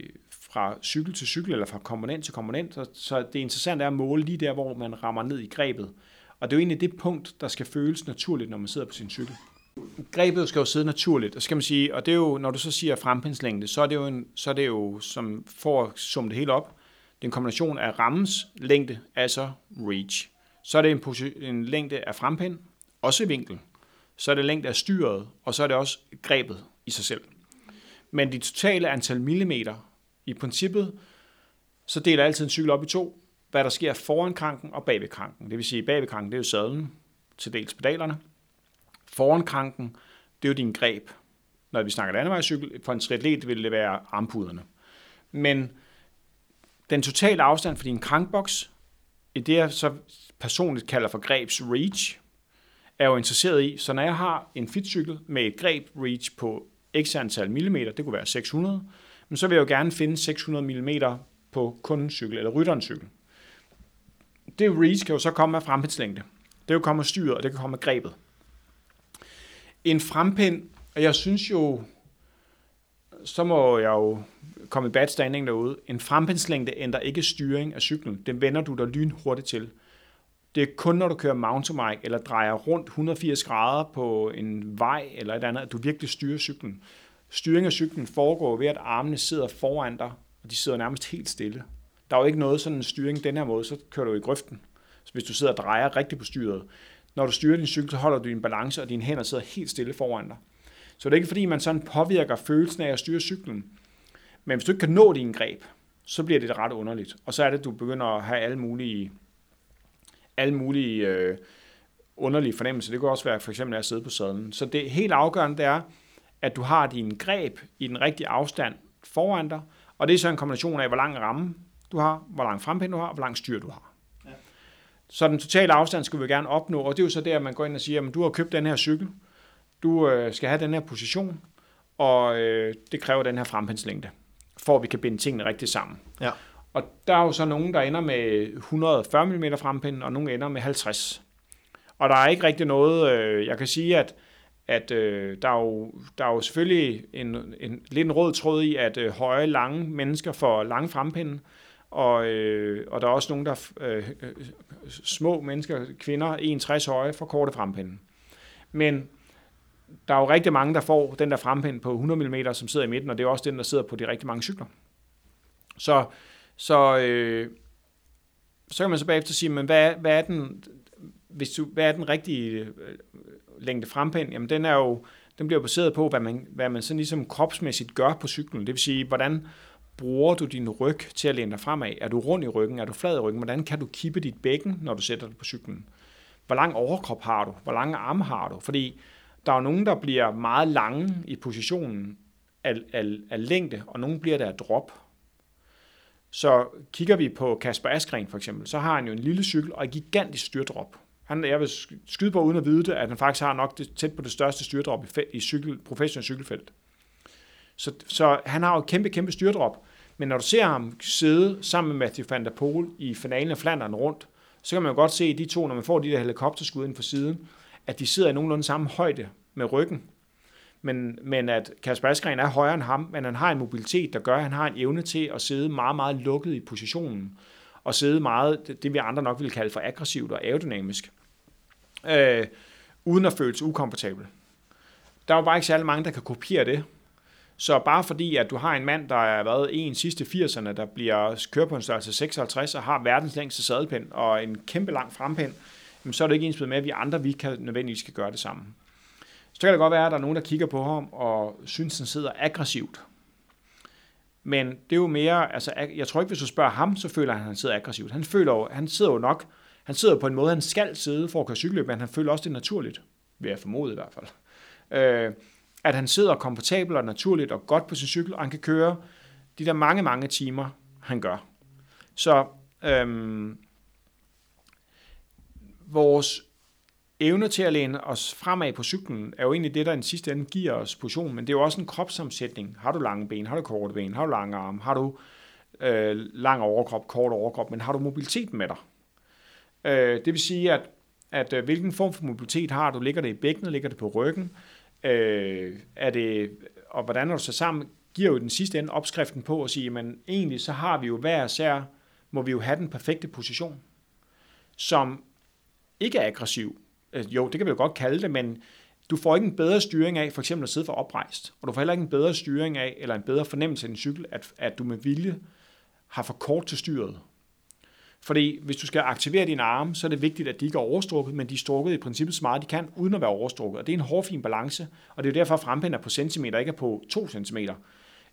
fra cykel til cykel, eller fra komponent til komponent. Så, så det interessante er at måle lige der, hvor man rammer ned i grebet. Og det er jo egentlig det punkt, der skal føles naturligt, når man sidder på sin cykel. Grebet skal jo sidde naturligt, og skal man sige, og det er jo, når du så siger frempindslængde, så er det jo, en, så er det jo som for at summe det hele op, det er en kombination af rammens længde, altså reach. Så er det en, en længde af frempind, også vinkel. Så er det længde af styret, og så er det også grebet i sig selv. Men det totale antal millimeter i princippet, så deler jeg altid en cykel op i to, hvad der sker foran kranken og bagved kranken. Det vil sige, bagved kranken, det er jo sadlen, til dels pedalerne. Foran kranken, det er jo din greb. Når vi snakker landevejscykel, for en triatlet vil det være armpuderne. Men den totale afstand for din krankboks, i det jeg så personligt kalder for grebs reach, er jo interesseret i, så når jeg har en fitcykel med et greb reach på x antal millimeter, det kunne være 600, men så vil jeg jo gerne finde 600 mm på kundens cykel, eller rytterens cykel. Det reach kan jo så komme af frempindslængde. Det kan komme af styret, og det kan komme af grebet. En frempind, og jeg synes jo, så må jeg jo komme i bad standing derude. En frempindslængde ændrer ikke styring af cyklen. Den vender du dig lynhurtigt til. Det er kun, når du kører mountainbike eller drejer rundt 180 grader på en vej eller et andet, at du virkelig styrer cyklen. Styring af cyklen foregår ved, at armene sidder foran dig, og de sidder nærmest helt stille. Der er jo ikke noget sådan en styring den her måde, så kører du i grøften. Så hvis du sidder og drejer rigtigt på styret, når du styrer din cykel, så holder du din balance, og dine hænder sidder helt stille foran dig. Så det er ikke fordi, man sådan påvirker følelsen af at styre cyklen. Men hvis du ikke kan nå din greb, så bliver det ret underligt. Og så er det, at du begynder at have alle mulige, alle mulige øh, underlige fornemmelser. Det kan også være for eksempel at sidde på sadlen. Så det helt afgørende det er, at du har din greb i den rigtige afstand foran dig, og det er så en kombination af, hvor lang ramme du har, hvor lang frempind du har, og hvor lang styr du har. Ja. Så den totale afstand skal vi gerne opnå, og det er jo så der, man går ind og siger, at du har købt den her cykel, du øh, skal have den her position, og øh, det kræver den her frempindslængde, for at vi kan binde tingene rigtig sammen. Ja. Og der er jo så nogen, der ender med 140 mm frempind, og nogen ender med 50. Og der er ikke rigtig noget, øh, jeg kan sige, at at øh, der, er jo, der er jo selvfølgelig en, en, lidt en rød tråd i, at øh, høje, lange mennesker får lange frempinde, og, øh, og der er også nogen, der øh, øh, små mennesker, kvinder, 61 høje, får korte frempinde. Men der er jo rigtig mange, der får den der frempind på 100 mm, som sidder i midten, og det er også den, der sidder på de rigtig mange cykler. Så, så, øh, så kan man så bagefter sige, men hvad, hvad er den, hvis du, hvad er den rigtige øh, længde frempind? Jamen den er jo, den bliver baseret på, hvad man, hvad man sådan ligesom kropsmæssigt gør på cyklen. Det vil sige, hvordan bruger du din ryg til at læne dig fremad? Er du rund i ryggen? Er du flad i ryggen? Hvordan kan du kippe dit bækken, når du sætter dig på cyklen? Hvor lang overkrop har du? Hvor lange arme har du? Fordi der er nogen, der bliver meget lange i positionen af, af, af længde, og nogen bliver der af drop. Så kigger vi på Kasper Askren for eksempel, så har han jo en lille cykel og et gigantisk styrdrop. Han, jeg vil skyde på uden at vide det, at han faktisk har nok det, tæt på det største styrdrop i, i cykel, professionel cykelfelt. Så, så han har jo et kæmpe, kæmpe styrtrop. Men når du ser ham sidde sammen med Matthew van der Poel i finalen af Flandern rundt, så kan man jo godt se de to, når man får de der helikopterskud ind for siden, at de sidder i nogenlunde samme højde med ryggen. Men, men at Kasper Askren er højere end ham, men han har en mobilitet, der gør, at han har en evne til at sidde meget, meget lukket i positionen, og sidde meget, det vi andre nok vil kalde for aggressivt og aerodynamisk, øh, uden at føle sig ukomfortabel. Der er jo bare ikke særlig mange, der kan kopiere det. Så bare fordi, at du har en mand, der er været en sidste 80'erne, der bliver kørt på en størrelse 56 og har verdens længste sadelpind og en kæmpe lang frempind, så er det ikke ens med, at vi andre vi kan nødvendigvis kan gøre det samme. Så kan det godt være, at der er nogen, der kigger på ham og synes, han sidder aggressivt. Men det er jo mere, altså jeg tror ikke, hvis du spørger ham, så føler han, at han sidder aggressivt. Han føler jo, han sidder jo nok, han sidder på en måde, han skal sidde for at køre cykelløb, men han føler også, det naturligt, vil jeg formode i hvert fald. Øh, at han sidder komfortabelt og naturligt og godt på sin cykel, og han kan køre de der mange, mange timer, han gør. Så øhm, vores evne til at læne os fremad på cyklen, er jo egentlig det, der i den sidste ende giver os position, men det er jo også en kropssamsætning. Har du lange ben, har du korte ben, har du lange arme, har du øh, lang overkrop, kort overkrop, men har du mobilitet med dig? Øh, det vil sige, at, at øh, hvilken form for mobilitet har du? Ligger det i bækkenet, ligger det på ryggen? Øh, er det, og hvordan er du så sammen? Giver jo den sidste ende opskriften på at sige, men egentlig så har vi jo hver sær, må vi jo have den perfekte position, som ikke er aggressiv. Øh, jo, det kan vi jo godt kalde det, men du får ikke en bedre styring af for eksempel at sidde for oprejst, og du får heller ikke en bedre styring af, eller en bedre fornemmelse af din cykel, at, at du med vilje har for kort til styret. Fordi hvis du skal aktivere dine arme, så er det vigtigt, at de ikke er overstrukket, men de er strukket i princippet så meget de kan, uden at være overstrukket. Og det er en hårfin balance, og det er jo derfor, at frempind er på centimeter, ikke er på 2 cm.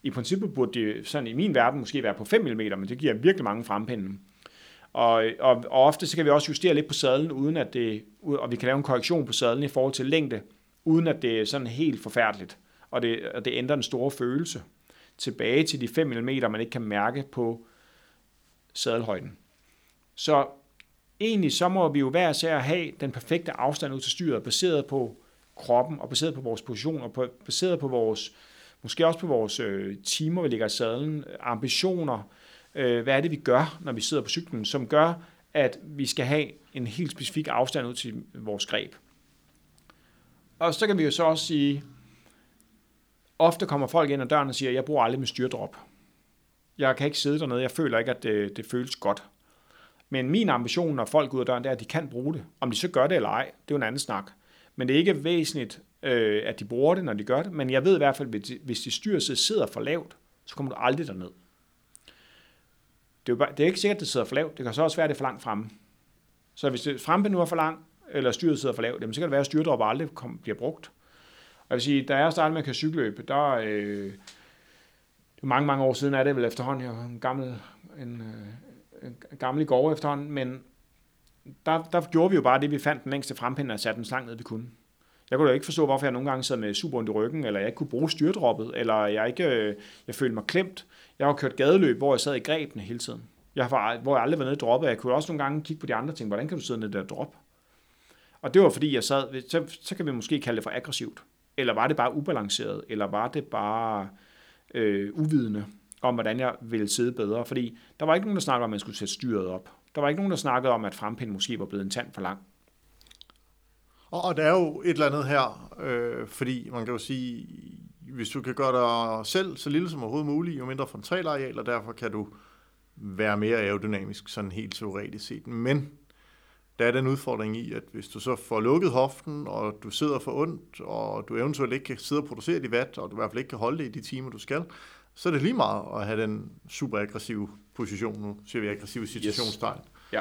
I princippet burde det sådan i min verden måske være på 5 mm, men det giver virkelig mange frempinden. Og, og, og ofte så kan vi også justere lidt på sadlen, uden at det, og vi kan lave en korrektion på sadlen i forhold til længde, uden at det er sådan helt forfærdeligt. Og det, og det ændrer den store følelse tilbage til de 5 mm, man ikke kan mærke på sadelhøjden. Så egentlig så må vi jo hver især have den perfekte afstand ud til styret, baseret på kroppen og baseret på vores position og på, baseret på vores, måske også på vores øh, timer, vi ligger i sadlen, ambitioner, øh, hvad er det, vi gør, når vi sidder på cyklen, som gør, at vi skal have en helt specifik afstand ud til vores greb. Og så kan vi jo så også sige, ofte kommer folk ind ad døren og siger, jeg bruger aldrig med styrdrop. Jeg kan ikke sidde dernede, jeg føler ikke, at det, det føles godt. Men min ambition, når folk går ud af døren, det er, at de kan bruge det. Om de så gør det eller ej, det er jo en anden snak. Men det er ikke væsentligt, øh, at de bruger det, når de gør det. Men jeg ved i hvert fald, at hvis de styrelse sidder for lavt, så kommer du aldrig derned. Det er, jo bare, det er ikke sikkert, at det sidder for lavt. Det kan så også være, at det er for langt fremme. Så hvis det fremme nu er for langt, eller styret sidder for lavt, jamen, så kan det være, at styrdrop aldrig kom, bliver brugt. Og jeg vil sige, da jeg startede med at køre cykelløb, der øh, det er mange, mange år siden er det vel efterhånden, jeg var en gammel, en, øh, gamle en gammel efterhånden, men der, der gjorde vi jo bare det, vi fandt den længste frempind og satte den så langt ned, vi kunne. Jeg kunne da ikke forstå, hvorfor jeg nogle gange sad med super i ryggen, eller jeg ikke kunne bruge styrdroppet, eller jeg ikke øh, jeg følte mig klemt. Jeg har kørt gadeløb, hvor jeg sad i grebene hele tiden. Jeg har, hvor jeg aldrig var nede i droppet. Jeg kunne også nogle gange kigge på de andre ting. Hvordan kan du sidde nede der drop? Og det var fordi, jeg sad, så, så kan vi måske kalde det for aggressivt. Eller var det bare ubalanceret? Eller var det bare øh, uvidende om, hvordan jeg ville sidde bedre? Fordi der var ikke nogen, der snakkede om, at man skulle sætte styret op. Der var ikke nogen, der snakkede om, at frempinden måske var blevet en tand for lang. Og, og der er jo et eller andet her, øh, fordi man kan jo sige, hvis du kan gøre dig selv så lille som overhovedet muligt, jo mindre frontalareal, og derfor kan du være mere aerodynamisk, sådan helt teoretisk set. Men der er den udfordring i, at hvis du så får lukket hoften, og du sidder for ondt, og du eventuelt ikke kan sidde og producere dit vat, og du i hvert fald ikke kan holde det i de timer, du skal, så er det lige meget at have den super aggressive position nu, siger vi aggressiv situationstegn. Yes. Ja.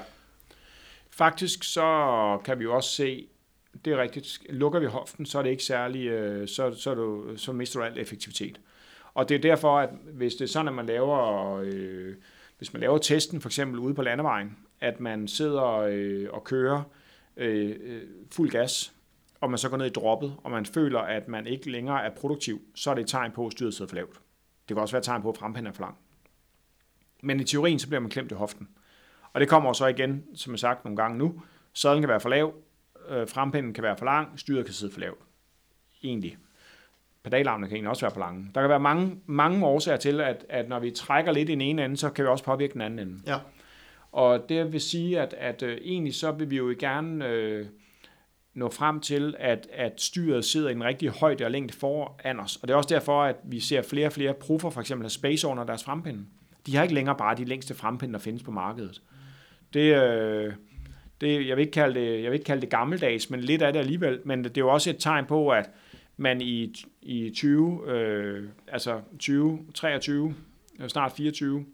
Faktisk så kan vi jo også se, det er rigtigt, lukker vi hoften, så er det ikke særlig, øh, så, så, du, så mister du al effektivitet. Og det er derfor, at hvis det er sådan, at man laver, øh, hvis man laver testen for eksempel ude på landevejen, at man sidder øh, og kører øh, øh, fuld gas, og man så går ned i droppet, og man føler, at man ikke længere er produktiv, så er det et tegn på, at styret sidder for lavt. Det kan også være et tegn på, at frempinden er for lang. Men i teorien, så bliver man klemt i hoften. Og det kommer så igen, som jeg sagt nogle gange nu, sadlen kan være for lav, øh, frempinden kan være for lang, styret kan sidde for lavt. Egentlig. Pedalarmene kan egentlig også være for lange. Der kan være mange, mange årsager til, at, at når vi trækker lidt i den ene ende, så kan vi også påvirke den anden ende. Ja. Og det vil sige, at, at øh, egentlig så vil vi jo gerne øh, nå frem til, at, at styret sidder i en rigtig højde og længde foran os. Og det er også derfor, at vi ser flere og flere profer, for eksempel af Space Owner, deres frempinde. De har ikke længere bare de længste frempinde, der findes på markedet. Det, øh, det, jeg, vil ikke kalde det, jeg vil ikke kalde det gammeldags, men lidt af det alligevel. Men det er jo også et tegn på, at man i, i 20, øh, altså 20, 23, øh, snart 24,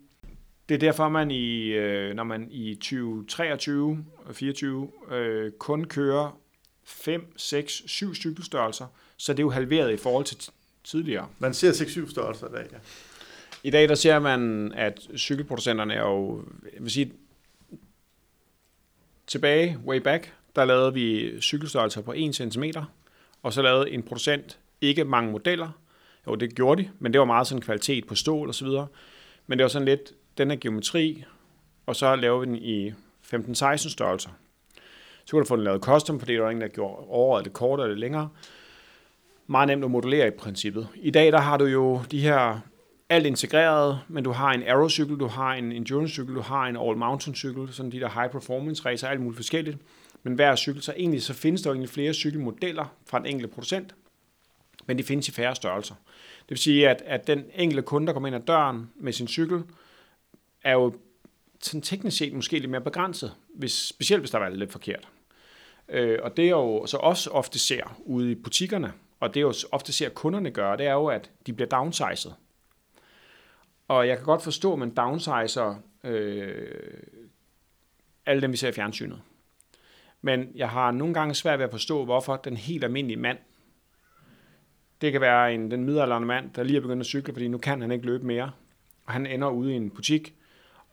det er derfor, man i, øh, når man i 2023 og 24 øh, kun kører 5, 6, 7 cykelstørrelser, så det er jo halveret i forhold til tidligere. Man ser 6-7 størrelser i dag, ja. I dag der ser man, at cykelproducenterne er jo, jeg vil sige, tilbage, way back, der lavede vi cykelstørrelser på 1 cm, og så lavede en producent ikke mange modeller. Jo, det gjorde de, men det var meget sådan kvalitet på stål og så videre. Men det var sådan lidt den her geometri, og så laver vi den i 15-16 størrelser. Så kunne du få den lavet custom, fordi der var ingen, der gjorde året det kortere eller længere. Meget nemt at modellere i princippet. I dag der har du jo de her alt integreret, men du har en aerocykel, du har en endurance-cykel, du har en all-mountain-cykel, sådan de der high-performance racer, alt muligt forskelligt. Men hver cykel, så egentlig så findes der jo egentlig flere cykelmodeller fra en enkelt producent, men de findes i færre størrelser. Det vil sige, at, at den enkelte kunde, der kommer ind ad døren med sin cykel, er jo sådan teknisk set måske lidt mere begrænset, hvis, specielt hvis der var lidt forkert. Øh, og det er jo så også ofte ser ude i butikkerne, og det er jo ofte ser kunderne gøre, det er jo, at de bliver downsized. Og jeg kan godt forstå, at man downsizer øh, alle dem, vi ser i fjernsynet. Men jeg har nogle gange svært ved at forstå, hvorfor den helt almindelige mand, det kan være en, den midalderne mand, der lige er begyndt at cykle, fordi nu kan han ikke løbe mere, og han ender ude i en butik,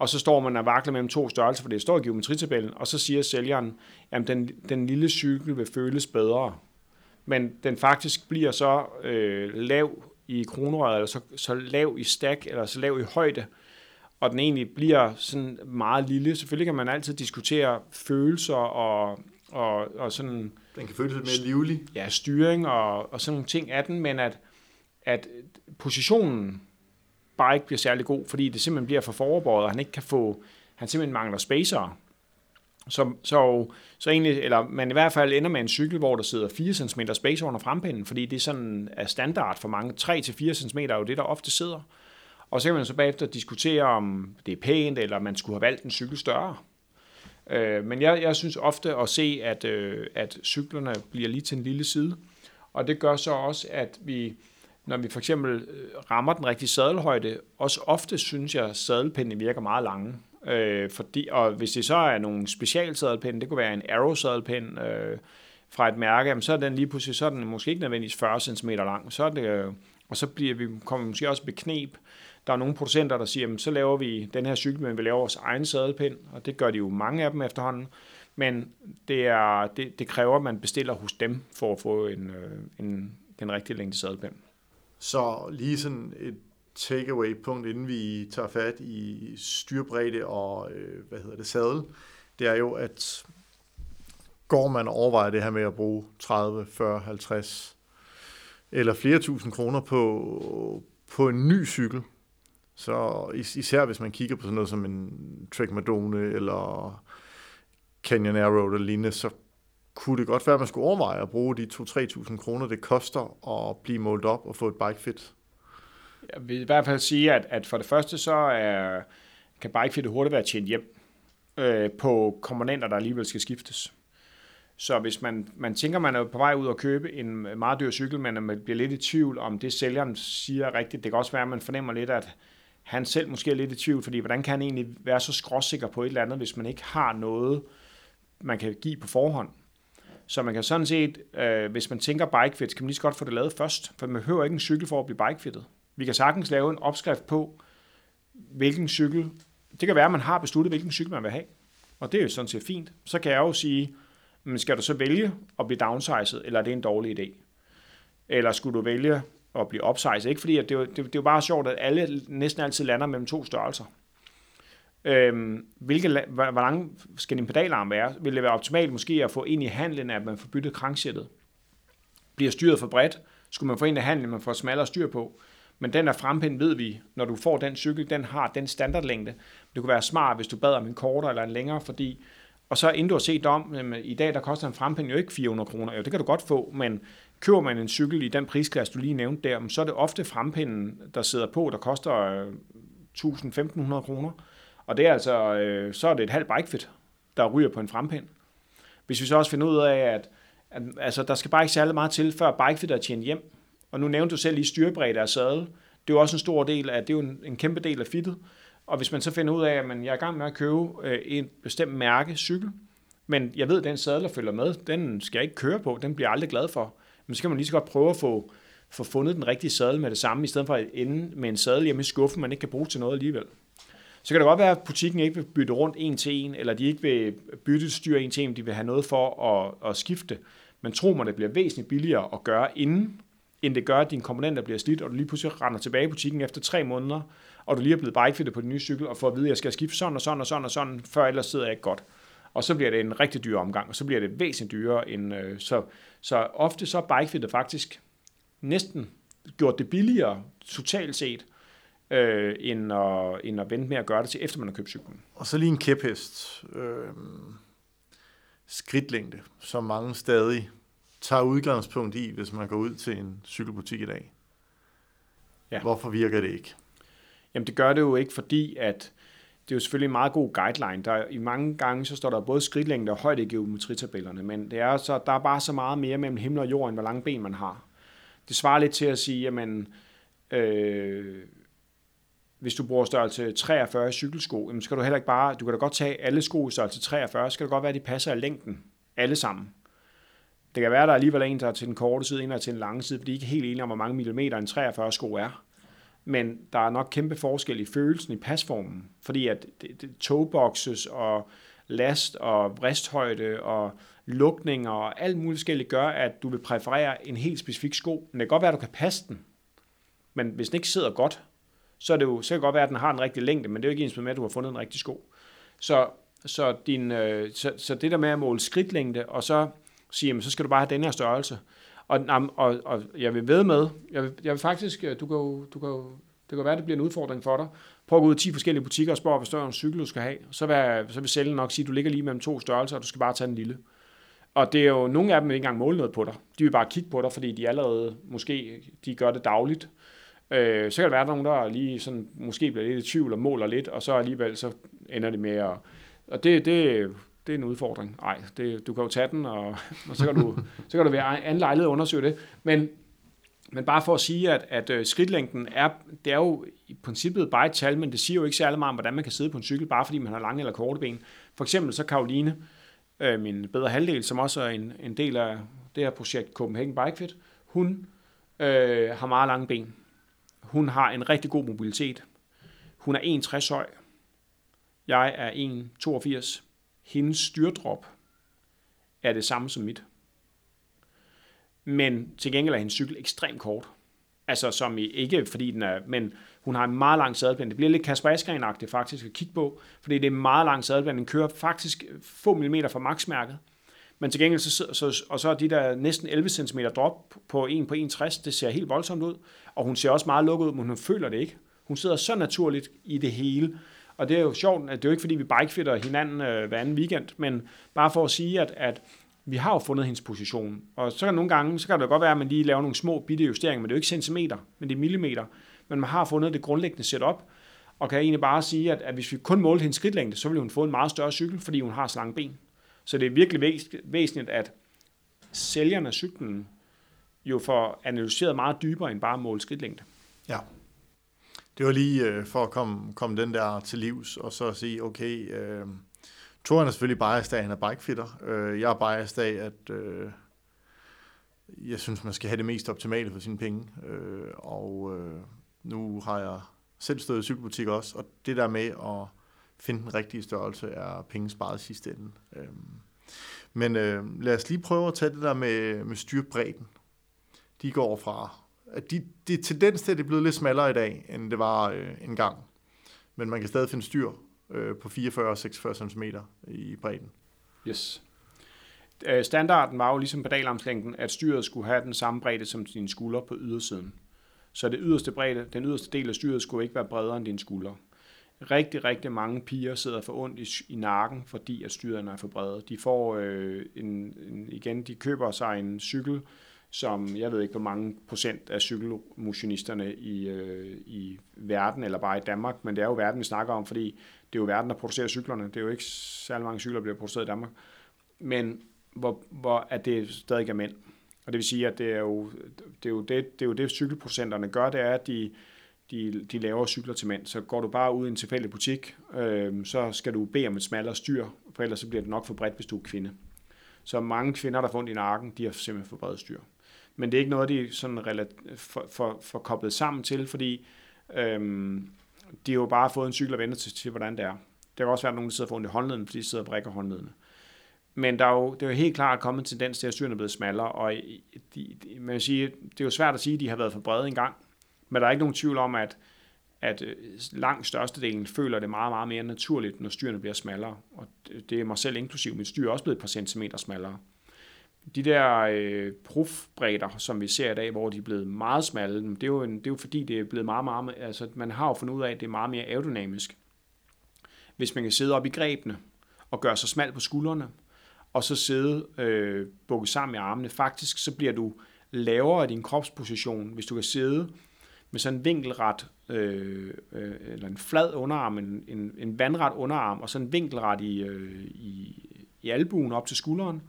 og så står man og vakler mellem to størrelser, for det står i geometritabellen, og så siger sælgeren, at den, den lille cykel vil føles bedre. Men den faktisk bliver så øh, lav i kronerøret, eller så, så lav i stak, eller så lav i højde, og den egentlig bliver sådan meget lille. Selvfølgelig kan man altid diskutere følelser og, og, og sådan... Den kan føles lidt mere livlig. Ja, styring og, og sådan nogle ting af den, men at, at positionen bare ikke bliver særlig god, fordi det simpelthen bliver for foroverbøjet, og han ikke kan få, han simpelthen mangler spacer. Så, så, så egentlig, eller man i hvert fald ender med en cykel, hvor der sidder 4 cm spacer under frempinden, fordi det er sådan er standard for mange. 3-4 cm er jo det, der ofte sidder. Og så kan man så bagefter diskutere, om det er pænt, eller man skulle have valgt en cykel større. Øh, men jeg, jeg synes ofte at se, at, øh, at cyklerne bliver lige til en lille side. Og det gør så også, at vi, når vi for eksempel øh, rammer den rigtige sadelhøjde, også ofte synes jeg, at sadelpindene virker meget lange. Øh, fordi, og hvis det så er nogle specialsadelpinde, det kunne være en Arrow-sadelpind øh, fra et mærke, jamen, så er den lige pludselig, så er den måske ikke nødvendigvis 40 cm lang, så er det, øh, og så bliver vi, kommer vi måske også beknep. Der er nogle producenter, der siger, jamen, så laver vi den her cykel, men vi laver vores egen sadelpind, og det gør de jo mange af dem efterhånden. Men det, er, det, det kræver, at man bestiller hos dem for at få en, øh, en, den rigtige længde sadelpind. Så lige sådan et takeaway-punkt, inden vi tager fat i styrbredde og øh, hvad hedder det, sadel, det er jo, at går man overvejer det her med at bruge 30, 40, 50 eller flere tusind kroner på, på en ny cykel, så is- især hvis man kigger på sådan noget som en Trek Madone eller Canyon Arrow eller lignende, så kunne det godt være, at man skulle overveje at bruge de 2-3.000 kroner, det koster at blive målt op og få et bike fit. Jeg vil i hvert fald sige, at, at for det første så er, kan bike fit hurtigt være tjent hjem øh, på komponenter, der alligevel skal skiftes. Så hvis man, man tænker, man er på vej ud og købe en meget dyr cykel, men man bliver lidt i tvivl om det sælgeren siger rigtigt, det kan også være, at man fornemmer lidt, at han selv måske er lidt i tvivl, fordi hvordan kan han egentlig være så skråsikker på et eller andet, hvis man ikke har noget man kan give på forhånd. Så man kan sådan set, øh, hvis man tænker bikefit, kan man lige så godt få det lavet først, for man behøver ikke en cykel for at blive bikefittet. Vi kan sagtens lave en opskrift på, hvilken cykel, det kan være, at man har besluttet, hvilken cykel man vil have. Og det er jo sådan set fint. Så kan jeg jo sige, men skal du så vælge at blive downsized, eller er det en dårlig idé? Eller skulle du vælge at blive upsized? Ikke fordi, at det, er jo, det, det er jo bare sjovt, at alle næsten altid lander mellem to størrelser. Øhm, hvilke, hvor, hvor lang skal din pedalarm være? Vil det være optimalt måske at få ind i handlen, at man får byttet kranksættet? Bliver styret for bredt? Skulle man få ind i handlen, man får smallere styr på? Men den der frempind ved vi, når du får den cykel, den har den standardlængde. Det kunne være smart, hvis du bad om en kortere eller en længere, fordi og så inden du har set om, i dag der koster en frempind jo ikke 400 kroner. Jo, det kan du godt få, men køber man en cykel i den prisklasse, du lige nævnte der, så er det ofte frempinden, der sidder på, der koster øh, 1000-1500 kroner. Og det er altså, øh, så er det et halvt bikefit, der ryger på en frempind. Hvis vi så også finder ud af, at, at altså, der skal bare ikke særlig meget til, før bikefit er tjent hjem. Og nu nævnte du selv lige styrebredde af sadel. Det er jo også en stor del af, det er jo en, en kæmpe del af fittet. Og hvis man så finder ud af, at man, jeg er i gang med at købe øh, en bestemt mærke cykel, men jeg ved, at den sadel, der følger med, den skal jeg ikke køre på, den bliver jeg aldrig glad for. Men så kan man lige så godt prøve at få, få fundet den rigtige sadel med det samme, i stedet for at ende med en sadel hjemme i skuffen, man ikke kan bruge til noget alligevel. Så kan det godt være, at butikken ikke vil bytte rundt en til en, eller de ikke vil bytte styr en til en, de vil have noget for at, at skifte. Men tro mig, det bliver væsentligt billigere at gøre inden, end det gør, at dine komponenter bliver slidt, og du lige pludselig render tilbage i butikken efter tre måneder, og du lige er blevet bikefittet på din nye cykel, og får at vide, at jeg skal skifte sådan og sådan og sådan og sådan, før ellers sidder jeg ikke godt. Og så bliver det en rigtig dyr omgang, og så bliver det væsentligt dyrere. End, øh, så, så ofte så er bikefittet faktisk næsten gjort det billigere totalt set, øh, end, at, end at vente med at gøre det til efter man har købt cyklen. Og så lige en kæphest. Øh, skridtlængde, som mange stadig tager udgangspunkt i, hvis man går ud til en cykelbutik i dag. Ja. Hvorfor virker det ikke? Jamen det gør det jo ikke, fordi at det er jo selvfølgelig en meget god guideline. Der, I mange gange så står der både skridtlængde og højde i geometritabellerne, men det er så, der er bare så meget mere mellem himmel og jord, end hvor lange ben man har. Det svarer lidt til at sige, jamen, øh, hvis du bruger størrelse 43 cykelsko, jamen, så skal du heller ikke bare, du kan da godt tage alle sko i størrelse 43, så skal det godt være, at de passer i længden, alle sammen. Det kan være, at der alligevel er en, der er til den korte side, en der er til den lange side, fordi de er ikke helt enige om, hvor mange millimeter en 43 sko er men der er nok kæmpe forskel i følelsen i pasformen, fordi at det, det, og last og bristhøjde og lukninger og alt muligt forskelligt gør, at du vil præferere en helt specifik sko. Men det kan godt være, at du kan passe den, men hvis den ikke sidder godt, så, er det jo, så kan det godt være, at den har en rigtig længde, men det er jo ikke ens med, at du har fundet en rigtig sko. Så, så, din, øh, så, så det der med at måle skridtlængde, og så sige, jamen, så skal du bare have den her størrelse, og, og, og jeg vil ved med, jeg vil, jeg vil faktisk, øh, du kan jo, du kan jo, det kan være, det bliver en udfordring for dig. Prøv at gå ud i 10 forskellige butikker og spørge, hvor større en cykel du skal have. Så vil, så vil sælgeren nok sige, at du ligger lige mellem to størrelser, og du skal bare tage den lille. Og det er jo, nogle af dem vil ikke engang måle noget på dig. De vil bare kigge på dig, fordi de allerede, måske, de gør det dagligt. Øh, så kan det være, nogen, der lige sådan, måske bliver lidt i tvivl og måler lidt, og så alligevel så ender det med at... Og det, det, det er en udfordring. Nej, det, du kan jo tage den, og, og så, kan du, så kan du være anden lejlighed undersøge det. Men, men bare for at sige, at, at øh, skridtlængden er, det er jo i princippet bare et tal, men det siger jo ikke særlig meget om, hvordan man kan sidde på en cykel, bare fordi man har lange eller korte ben. For eksempel så Karoline, øh, min bedre halvdel, som også er en, en del af det her projekt Copenhagen Bike Fit, hun øh, har meget lange ben. Hun har en rigtig god mobilitet. Hun er 1,60 høj. Jeg er 1,82 hendes styrdrop er det samme som mit. Men til gengæld er hendes cykel ekstremt kort. Altså som i, ikke fordi den er, men hun har en meget lang sadelplan. Det bliver lidt Kasper askren faktisk at kigge på, fordi det er en meget lang sadelplan. Den kører faktisk få millimeter fra maksmærket. Men til gengæld, så, så, og så er de der næsten 11 cm drop på 1 på 1,60, det ser helt voldsomt ud. Og hun ser også meget lukket ud, men hun føler det ikke. Hun sidder så naturligt i det hele. Og det er jo sjovt, at det er jo ikke fordi, vi bikefitter hinanden øh, hver anden weekend, men bare for at sige, at, at vi har jo fundet hendes position. Og så kan nogle gange, så kan det godt være, at man lige laver nogle små bitte justeringer, men det er jo ikke centimeter, men det er millimeter. Men man har fundet det grundlæggende setup, og kan egentlig bare sige, at, at hvis vi kun målte hendes skridtlængde, så ville hun få en meget større cykel, fordi hun har så lange ben. Så det er virkelig væsentligt, at sælgerne af cyklen jo får analyseret meget dybere end bare mål skridtlængde. Ja, det var lige øh, for at komme, komme den der til livs, og så sige, okay, øh, Toren er selvfølgelig biased af, at han er bikefitter. Øh, jeg er biased af, at øh, jeg synes, man skal have det mest optimale for sine penge. Øh, og øh, nu har jeg selv stået i cykelbutik også, og det der med at finde den rigtige størrelse er penge sparet sidste ende. Øhm, men øh, lad os lige prøve at tage det der med, med styrbredden. De går fra... At de, det er tendens til, at det er blevet lidt smallere i dag, end det var øh, en gang. Men man kan stadig finde styr øh, på 44 og 46 cm i bredden. Yes. Øh, standarden var jo ligesom pedalarmslængden, at styret skulle have den samme bredde som din skuldre på ydersiden. Så det yderste bredde, den yderste del af styret skulle ikke være bredere end din skuldre. Rigtig, rigtig mange piger sidder for ondt i, i nakken, fordi at styrene er for brede. De får øh, en, en, igen, de køber sig en cykel, som jeg ved ikke, hvor mange procent af cykelmotionisterne i, øh, i verden, eller bare i Danmark, men det er jo verden, vi snakker om, fordi det er jo verden, der producerer cyklerne. Det er jo ikke særlig mange cykler, der bliver produceret i Danmark. Men hvor, hvor at det stadig er mænd. Og det vil sige, at det er jo det, er jo det, det, er jo det cykelprocenterne gør, det er, at de, de, de laver cykler til mænd. Så går du bare ud i en tilfældig butik, øh, så skal du bede om et smallere styr, for ellers så bliver det nok for bredt, hvis du er kvinde. Så mange kvinder, der får ondt i nakken, de har simpelthen for bredt styr. Men det er ikke noget, de sådan for, for, for koblet sammen til, fordi øh, de har jo bare fået en cykel og vente til, til, hvordan det er. Der kan også være, at nogen, der sidder for ondt i håndleden, fordi de sidder og brækker håndledene. Men der er jo, det er jo helt klart kommet en tendens til, at styrene er blevet smallere, og de, de, man vil sige, det er jo svært at sige, at de har været for brede engang, men der er ikke nogen tvivl om, at, at øh, langt størstedelen føler det meget, meget mere naturligt, når styrene bliver smallere. Og det er mig selv inklusiv. Mit styr er også blevet et par centimeter smallere. De der øh, profbredder, som vi ser i dag, hvor de er blevet meget smalle, det er, jo en, det er jo fordi, det er blevet meget, meget, altså man har jo fundet ud af, at det er meget mere aerodynamisk. Hvis man kan sidde op i grebene og gøre sig smal på skuldrene, og så sidde øh, bukket sammen i armene. Faktisk så bliver du lavere i din kropsposition, hvis du kan sidde med sådan en vinkelret, øh, øh, eller en flad underarm, en, en, en vandret underarm, og så en vinkelret i, øh, i, i albuen op til skulderen.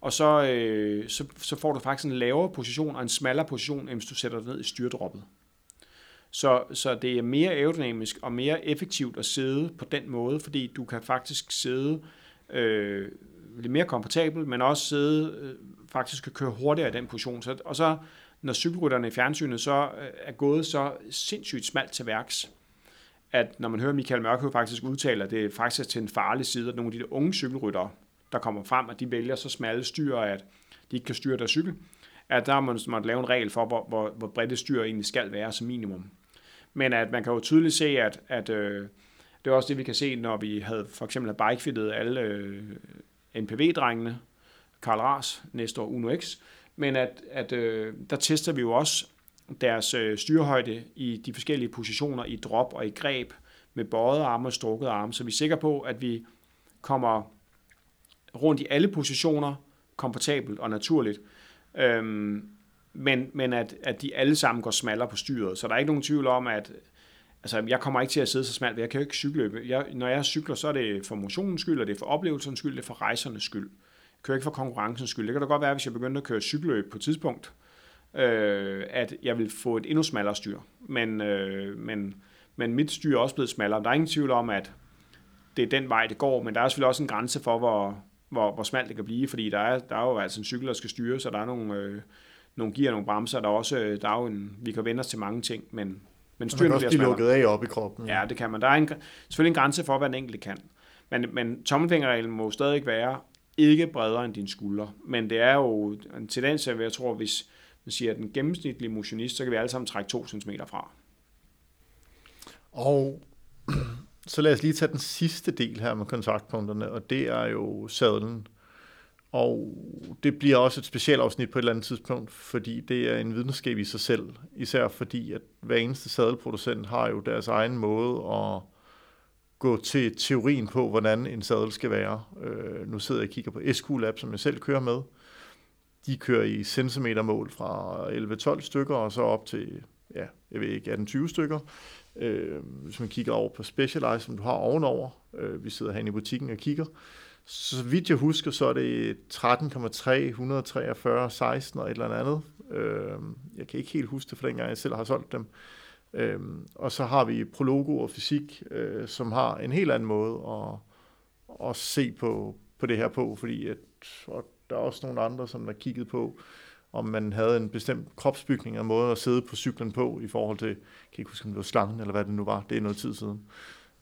Og så, øh, så, så får du faktisk en lavere position og en smallere position, end hvis du sætter dig ned i styrdroppet. Så, så det er mere aerodynamisk og mere effektivt at sidde på den måde, fordi du kan faktisk sidde øh, lidt mere komfortabel, men også sidde, øh, faktisk kan køre hurtigere i den position. Så, og så når cykelrytterne i fjernsynet så øh, er gået så sindssygt smalt til værks, at når man hører Michael Mørkøv faktisk udtale, at det er faktisk til en farlig side, at nogle af de der unge cykelryttere, der kommer frem, at de vælger så smalle styr, at de ikke kan styre deres cykel, at der har man måtte lave en regel for, hvor, hvor, hvor bredt det styr egentlig skal være som minimum. Men at man kan jo tydeligt se, at, at øh, det er også det, vi kan se, når vi havde for eksempel bikefittet alle øh, NPV-drengene, Karl Ras, næste år Uno X, men at, at øh, der tester vi jo også deres øh, styrhøjde i de forskellige positioner i drop og i greb med bøjet arme og strukket arme, så vi er sikre på, at vi kommer rundt i alle positioner komfortabelt og naturligt. Øhm, men, men at, at de alle sammen går smallere på styret. Så der er ikke nogen tvivl om, at altså, jeg kommer ikke til at sidde så smalt, jeg kan jo ikke cykle. Jeg, når jeg cykler, så er det for motionens skyld, og det er for oplevelsens skyld, det er for rejsernes skyld. Øh, kører ikke for konkurrencens skyld. Det kan da godt være, hvis jeg begyndte at køre cykelløb på et tidspunkt, øh, at jeg vil få et endnu smallere styr. Men, øh, men, men mit styr er også blevet smallere. Der er ingen tvivl om, at det er den vej, det går, men der er selvfølgelig også en grænse for, hvor, hvor, hvor smalt det kan blive, fordi der er, der er jo altså en cykel, der skal styre, så der er nogle, øh, nogle gear, nogle bremser, der er også, øh, der er jo en, vi kan vende os til mange ting, men, men styren bliver smallere. lukket af op i kroppen. Ja. det kan man. Der er en, selvfølgelig en grænse for, hvad en enkelt kan. Men, men tommelfingerreglen må stadig være ikke bredere end din skuldre. Men det er jo en tendens, at jeg tror, hvis man siger, at den gennemsnitlige motionist, så kan vi alle sammen trække 2 cm fra. Og <clears throat> så lad os lige tage den sidste del her med kontaktpunkterne, og det er jo sadlen. Og det bliver også et specialafsnit på et eller andet tidspunkt, fordi det er en videnskab i sig selv. Især fordi, at hver eneste sadelproducent har jo deres egen måde at gå til teorien på, hvordan en sadel skal være. Øh, nu sidder jeg og kigger på SQ Lab, som jeg selv kører med. De kører i centimetermål fra 11-12 stykker, og så op til, ja, jeg ved ikke, 18-20 stykker. Øh, hvis man kigger over på Specialized, som du har ovenover, øh, vi sidder herinde i butikken og kigger, så vidt jeg husker, så er det 13,3, 143, 16 og et eller andet. Øh, jeg kan ikke helt huske det, for dengang jeg selv har solgt dem. Øh, Øhm, og så har vi Prologo og Fysik, øh, som har en helt anden måde at, at se på, på det her på, fordi at, og der er også nogle andre, som har kigget på, om man havde en bestemt kropsbygning og måde at sidde på cyklen på, i forhold til, jeg kan ikke huske, om det var slangen, eller hvad det nu var, det er noget tid siden.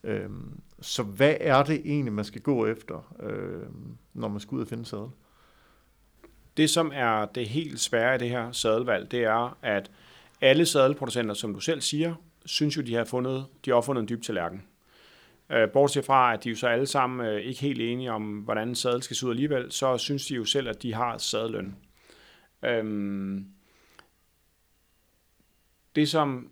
Øhm, så hvad er det egentlig, man skal gå efter, øhm, når man skal ud og finde sadel? Det, som er det helt svære i det her sadelvalg, det er, at alle sadelproducenter, som du selv siger, synes jo, de har fundet, de har fundet en dyb tallerken. Øh, bortset fra, at de jo så alle sammen øh, ikke helt enige om, hvordan en sadel skal se ud alligevel, så synes de jo selv, at de har sadelløn. Øhm, det, som,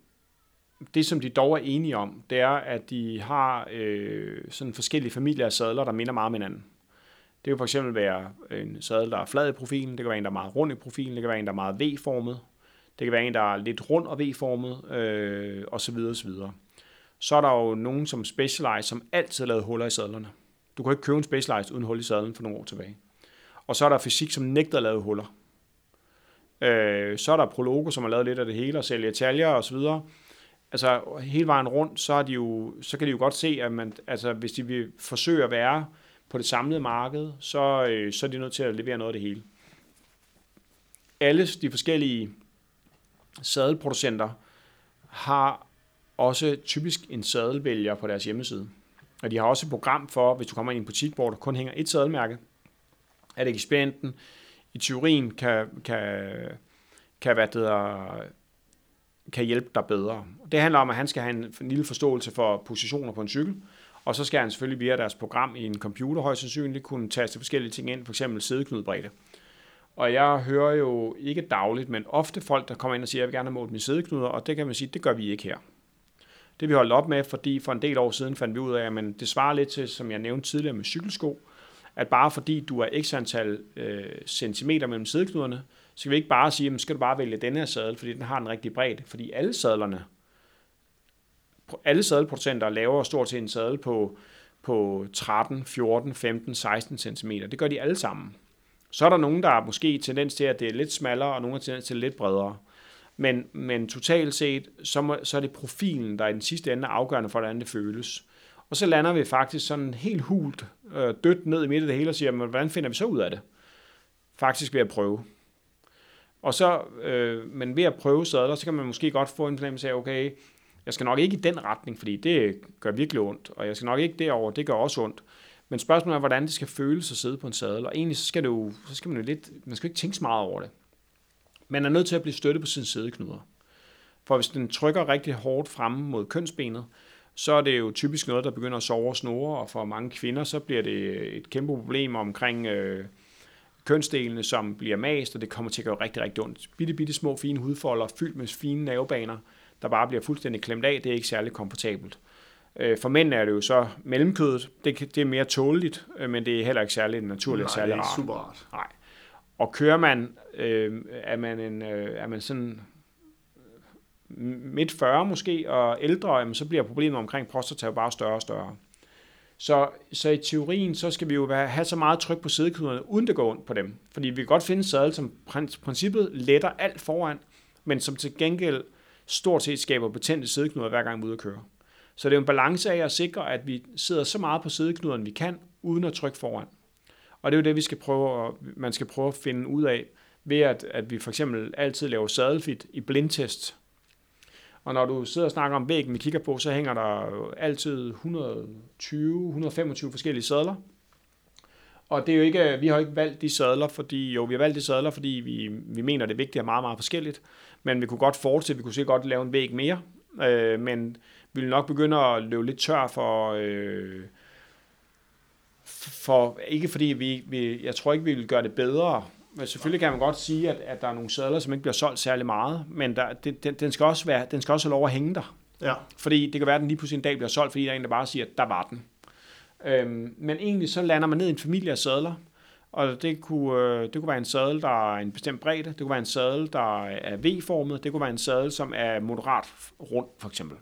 det, som de dog er enige om, det er, at de har øh, sådan forskellige familier af sadler, der minder meget om hinanden. Det kan for eksempel være en sadel, der er flad i profilen, det kan være en, der er meget rund i profilen, det kan være en, der er meget V-formet, det kan være en, der er lidt rund og V-formet, øh, osv. osv. Så er der jo nogen som Specialized, som altid har lavet huller i sadlerne. Du kan ikke købe en Specialized uden hul i sadlen for nogle år tilbage. Og så er der fysik, som nægter at lave huller. Øh, så er der Prologo, som har lavet lidt af det hele og sælger taljer og så videre. Altså hele vejen rundt, så, er de jo, så kan de jo godt se, at man, altså, hvis de vil forsøge at være på det samlede marked, så, øh, så er de nødt til at levere noget af det hele. Alle de forskellige sadelproducenter har også typisk en sadelvælger på deres hjemmeside. Og de har også et program for, hvis du kommer ind i en butik, hvor der kun hænger et sadelmærke, at ekspedienten i teorien kan, kan, kan, hvad det kan hjælpe dig bedre. Det handler om, at han skal have en, en lille forståelse for positioner på en cykel, og så skal han selvfølgelig via deres program i en computer højst sandsynligt kunne taste forskellige ting ind, f.eks. sædeknudbredde. Og jeg hører jo ikke dagligt, men ofte folk, der kommer ind og siger, at jeg vil gerne have målt mine sædeknuder, og det kan man sige, det gør vi ikke her. Det vi holdt op med, fordi for en del år siden fandt vi ud af, at det svarer lidt til, som jeg nævnte tidligere med cykelsko, at bare fordi du er x antal øh, centimeter mellem sædeknuderne, så kan vi ikke bare sige, at skal du bare vælge den her sadel, fordi den har en rigtig bredde. Fordi alle sadlerne, alle sadelproducenter laver stort set en sadel på, på 13, 14, 15, 16 cm. Det gør de alle sammen. Så er der nogen, der er måske tendens til, at det er lidt smallere, og nogen er tendens til lidt bredere. Men, men totalt set, så, må, så er det profilen, der i den sidste ende er afgørende for, hvordan det føles. Og så lander vi faktisk sådan helt hult øh, dødt ned i midten af det hele og siger, men hvordan finder vi så ud af det? Faktisk ved at prøve. Og så, øh, men ved at prøve sadler, så kan man måske godt få en fornemmelse af, okay, jeg skal nok ikke i den retning, fordi det gør virkelig ondt, og jeg skal nok ikke derover, det gør også ondt. Men spørgsmålet er, hvordan det skal føles at sidde på en sadel, og egentlig så skal, det jo, så skal man jo lidt, man skal ikke tænke så meget over det. Man er nødt til at blive støttet på sine sædeknuder. For hvis den trykker rigtig hårdt fremme mod kønsbenet, så er det jo typisk noget, der begynder at sove og snore, og for mange kvinder, så bliver det et kæmpe problem omkring øh, kønsdelene, som bliver mast, og det kommer til at gøre rigtig, rigtig ondt. Bitte, bitte små fine hudfolder, fyldt med fine nervebaner, der bare bliver fuldstændig klemt af, det er ikke særlig komfortabelt. Øh, for mænd er det jo så mellemkødet, det, det er mere tåleligt, øh, men det er heller ikke særlig naturligt Nej, særlig det er rart. super rart. Nej. Og kører man, øh, er, man en, øh, er man sådan midt 40 måske, og ældre, jamen, så bliver problemet omkring prostata bare større og større. Så, så i teorien, så skal vi jo have så meget tryk på sædeknuderne, uden det går ondt på dem. Fordi vi kan godt finde sadel, som princippet letter alt foran, men som til gengæld stort set skaber betændte sædeknuder, hver gang vi er ude at køre. Så det er en balance af at sikre, at vi sidder så meget på sideknuderne, vi kan, uden at trykke foran. Og det er jo det, vi skal prøve, man skal prøve at finde ud af, ved at, at vi for eksempel altid laver sadelfit i blindtest, og når du sidder og snakker om væggen, vi kigger på, så hænger der jo altid 120-125 forskellige sadler. Og det er jo ikke, vi har ikke valgt de sadler, fordi jo, vi har valgt de sadler, fordi vi, vi mener, det er vigtigt og meget, meget forskelligt. Men vi kunne godt fortsætte, vi kunne sikkert godt lave en væg mere. Øh, men vi vil nok begynde at løbe lidt tør for, øh, for ikke fordi vi, vi, jeg tror ikke, vi vil gøre det bedre, men selvfølgelig kan man godt sige, at, at der er nogle sadler, som ikke bliver solgt særlig meget, men der, den, den, skal også være, den skal også have lov at hænge der. Ja. Fordi det kan være, at den lige pludselig en dag bliver solgt, fordi der er en, der bare siger, at der var den. Øhm, men egentlig så lander man ned i en familie af sadler, og det kunne, øh, det kunne være en sadel, der er en bestemt bredde, det kunne være en sadel, der er V-formet, det kunne være en sadel, som er moderat rund, for eksempel.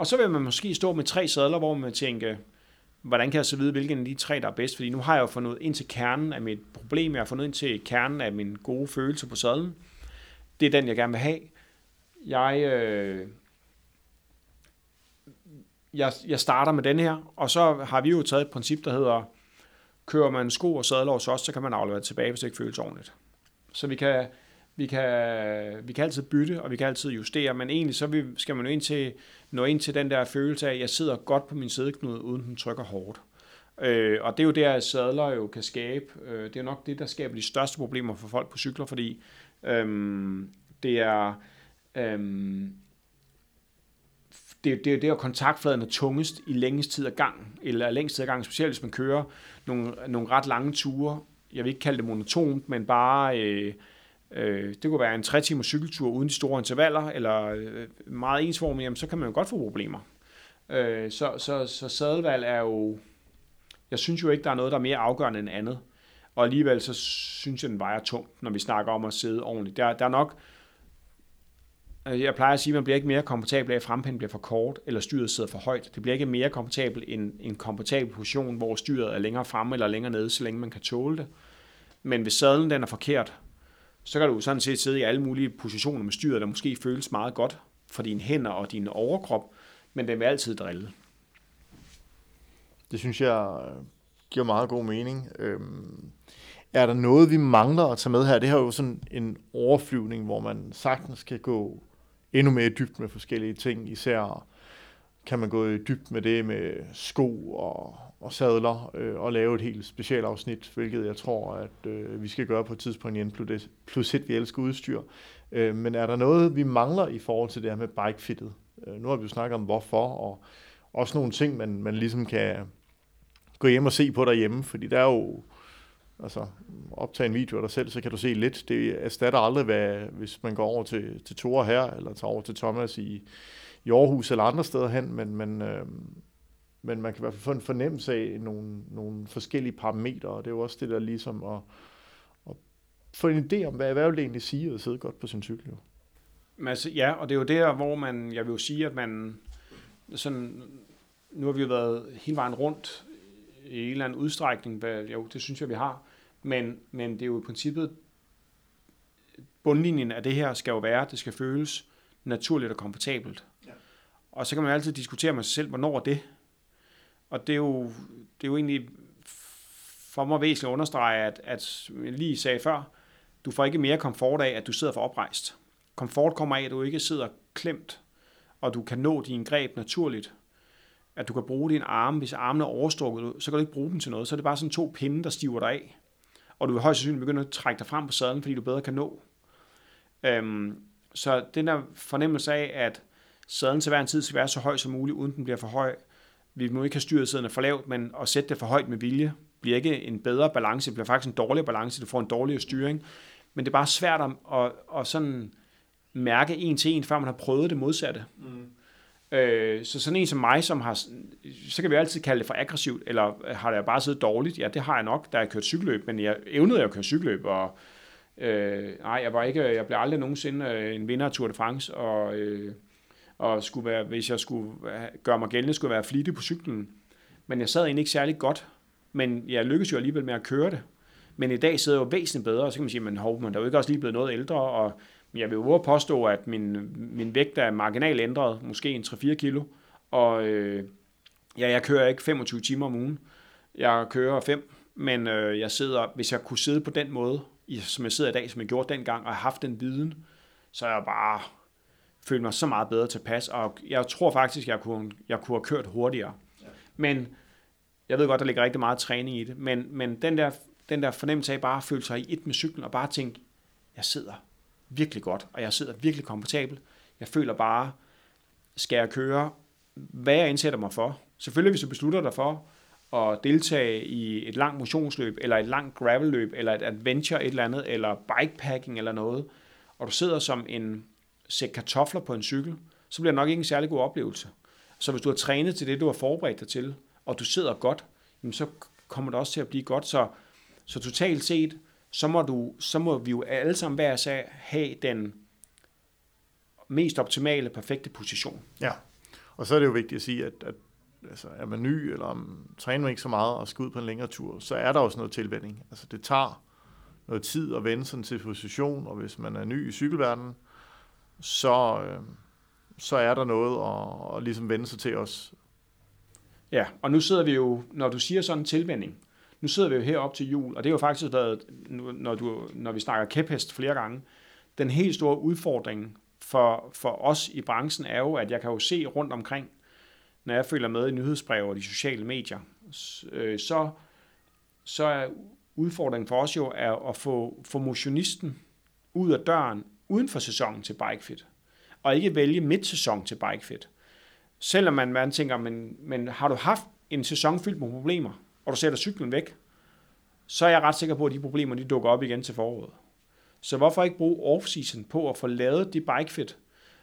Og så vil man måske stå med tre sædler, hvor man tænker, hvordan kan jeg så vide, hvilken af de tre, der er bedst? Fordi nu har jeg jo fundet ind til kernen af mit problem, jeg har fundet ind til kernen af min gode følelse på sadlen. Det er den, jeg gerne vil have. Jeg, øh, jeg, jeg starter med den her, og så har vi jo taget et princip, der hedder, kører man sko og sadler hos os, så kan man aflevere tilbage, hvis det ikke føles ordentligt. Så vi kan, vi kan, vi kan altid bytte, og vi kan altid justere, men egentlig så skal man jo ind til, nå ind til den der følelse af, at jeg sidder godt på min sædeknude, uden den trykker hårdt. Øh, og det er jo der, at sadler jo kan skabe, øh, det er nok det, der skaber de største problemer for folk på cykler, fordi øhm, det er, Øhm, det, det, det er kontaktfladen er tungest i længst tid af gang, eller længst tid af gang, specielt hvis man kører nogle, nogle ret lange ture. Jeg vil ikke kalde det monotont, men bare, øh, øh, det kunne være en 3 timers cykeltur uden de store intervaller, eller øh, meget ensformigt, jamen, så kan man jo godt få problemer. Øh, så, så, så sadelvalg er jo, jeg synes jo ikke, der er noget, der er mere afgørende end andet. Og alligevel så synes jeg, den vejer tungt, når vi snakker om at sidde ordentligt. Der, der er nok, øh, jeg plejer at sige, at man bliver ikke mere komfortabel af, at frempinden bliver for kort, eller styret sidder for højt. Det bliver ikke mere komfortabel end en komfortabel position, hvor styret er længere fremme eller længere nede, så længe man kan tåle det. Men hvis sadlen den er forkert, så kan du sådan set sidde i alle mulige positioner med styret, der måske føles meget godt for dine hænder og din overkrop, men den vil altid drille. Det synes jeg øh, giver meget god mening. Øhm, er der noget, vi mangler at tage med her? Det her er jo sådan en overflyvning, hvor man sagtens kan gå endnu mere dybt med forskellige ting. Især kan man gå i dybt med det med sko og, og sadler øh, og lave et helt specialafsnit, hvilket jeg tror, at øh, vi skal gøre på et tidspunkt igen, plus, plus et, vi elsker udstyr. Øh, men er der noget, vi mangler i forhold til det her med bikefittet? Øh, nu har vi jo snakket om hvorfor, og også nogle ting, man, man ligesom kan gå hjem og se på derhjemme, fordi der er jo altså optage en video af dig selv, så kan du se lidt. Det erstatter aldrig, hvad, hvis man går over til, til Tore her, eller tager over til Thomas i, i Aarhus eller andre steder hen, men, men, øh, men man kan i hvert fald få en fornemmelse af nogle, nogle forskellige parametre, og det er jo også det der ligesom at, at få en idé om, hvad erhvervet egentlig siger, at sidde godt på sin cykel. Jo. Men altså, ja, og det er jo der, hvor man, jeg vil jo sige, at man sådan, nu har vi jo været hele vejen rundt i en eller anden udstrækning, hvad, jo, det synes jeg, vi har. Men, men det er jo i princippet, bundlinjen af det her skal jo være, at det skal føles naturligt og komfortabelt. Og så kan man altid diskutere med sig selv, hvornår er det? Og det er jo, det er jo egentlig for mig væsentligt at understrege, at, at jeg lige sagde før, du får ikke mere komfort af, at du sidder for oprejst. Komfort kommer af, at du ikke sidder klemt, og du kan nå dine greb naturligt. At du kan bruge dine arme, hvis armene er overstrukket, så kan du ikke bruge dem til noget. Så er det bare sådan to pinde, der stiver dig af og du vil højst sandsynligt begynde at trække dig frem på sadlen, fordi du bedre kan nå. Øhm, så den der fornemmelse af, at sadlen til hver en tid skal være så høj som muligt, uden den bliver for høj. Vi må ikke have styret sæderne for lavt, men at sætte det for højt med vilje bliver ikke en bedre balance, det bliver faktisk en dårligere balance, du får en dårligere styring. Men det er bare svært at, at, at sådan mærke en til en, før man har prøvet det modsatte. Mm. Øh, så sådan en som mig, som har, så kan vi altid kalde det for aggressivt, eller har jeg bare siddet dårligt? Ja, det har jeg nok, da jeg kørt cykelløb, men jeg evnede at køre cykelløb, og øh, nej, jeg, var ikke, jeg blev aldrig nogensinde øh, en vinder af Tour de France, og, øh, og skulle være, hvis jeg skulle gøre mig gældende, skulle være flittig på cyklen. Men jeg sad egentlig ikke særlig godt, men jeg lykkedes jo alligevel med at køre det. Men i dag sidder jeg jo væsentligt bedre, og så kan man sige, men hov, man er jo ikke også lige blevet noget ældre, og jeg vil jo påstå, at min, min vægt er marginalt ændret, måske en 3-4 kilo, og øh, ja, jeg kører ikke 25 timer om ugen. Jeg kører 5, men øh, jeg sidder, hvis jeg kunne sidde på den måde, som jeg sidder i dag, som jeg gjorde dengang, og har haft den viden, så er jeg bare følt mig så meget bedre tilpas, og jeg tror faktisk, jeg kunne, jeg kunne have kørt hurtigere. Ja. Men jeg ved godt, der ligger rigtig meget træning i det, men, men den, der, den der fornemmelse af bare at føle sig i et med cyklen, og bare tænke, jeg sidder virkelig godt, og jeg sidder virkelig komfortabel. Jeg føler bare, skal jeg køre, hvad jeg indsætter mig for. Selvfølgelig, hvis du beslutter dig for at deltage i et langt motionsløb, eller et langt gravelløb, eller et adventure et eller andet, eller bikepacking eller noget, og du sidder som en sæk kartofler på en cykel, så bliver det nok ikke en særlig god oplevelse. Så hvis du har trænet til det, du har forberedt dig til, og du sidder godt, jamen så kommer det også til at blive godt. Så, så totalt set, så må, du, så må vi jo alle sammen hver sag have den mest optimale, perfekte position. Ja, og så er det jo vigtigt at sige, at, at altså, er man ny, eller om, træner man ikke så meget og skal ud på en længere tur, så er der også noget tilvænding. Altså det tager noget tid at vende sig til position, og hvis man er ny i cykelverdenen, så, øh, så er der noget at, at ligesom vende sig til os. Ja, og nu sidder vi jo, når du siger sådan en tilvænding, nu sidder vi jo herop til jul, og det har jo faktisk været, når, du, når vi snakker kæphest flere gange, den helt store udfordring for, for os i branchen er jo, at jeg kan jo se rundt omkring, når jeg følger med i nyhedsbrev og de sociale medier, øh, så, så er udfordringen for os jo er at få, få motionisten ud af døren uden for sæsonen til bikefit, og ikke vælge midt sæson til bikefit. Selvom man, man tænker, men, men har du haft en sæson fyldt med problemer, og du sætter cyklen væk, så er jeg ret sikker på, at de problemer de dukker op igen til foråret. Så hvorfor ikke bruge off-season på at få lavet det bikefit,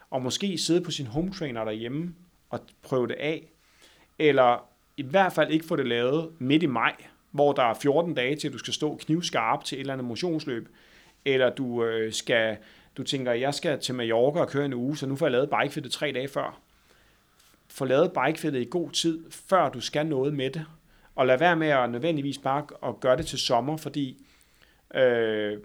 og måske sidde på sin home trainer derhjemme og prøve det af, eller i hvert fald ikke få det lavet midt i maj, hvor der er 14 dage til, at du skal stå knivskarp til et eller andet motionsløb, eller du øh, skal, du tænker, jeg skal til Mallorca og køre en uge, så nu får jeg lavet bikefittet tre dage før. Få lavet bikefittet i god tid, før du skal noget med det, og lad være med at nødvendigvis bare at gøre det til sommer, fordi øh,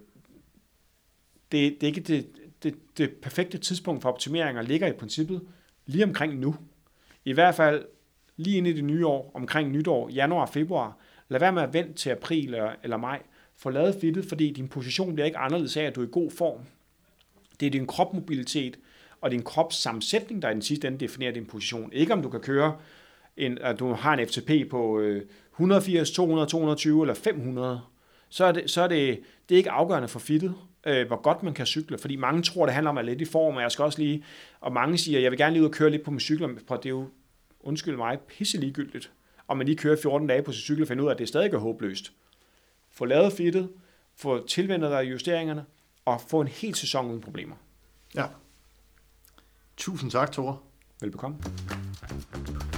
det, det er ikke det, det, det perfekte tidspunkt for optimeringer ligger i princippet lige omkring nu. I hvert fald lige ind i det nye år, omkring nytår, januar, februar. Lad være med at vente til april eller, eller maj. Få lavet fittet, fordi din position bliver ikke anderledes af, at du er i god form. Det er din kropmobilitet og din kropssammensætning, der i den sidste ende definerer din position. Ikke om du kan køre, en, at du har en FTP på 180, 200, 220 eller 500. Så er det, så er det, det er ikke afgørende for fittet øh, hvor godt man kan cykle, fordi mange tror, det handler om at lidt i form, og jeg skal også lige, og mange siger, jeg vil gerne lige ud og køre lidt på min cykel, for det er jo, undskyld mig, pisse ligegyldigt, om man lige kører 14 dage på sin cykel og finder ud af, at det stadig er håbløst. Få lavet fittet, få tilvendet dig justeringerne, og få en hel sæson uden problemer. Ja. Tusind tak, Thor. Velbekomme.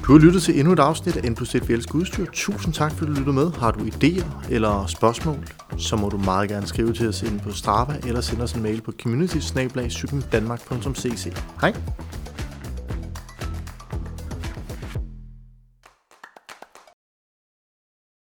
Du har lyttet til endnu et afsnit af N plus 1 Velsk Udstyr. Tusind tak, fordi du lyttede med. Har du idéer eller spørgsmål, så må du meget gerne skrive til os inde på Strava, eller sende os en mail på community Hej!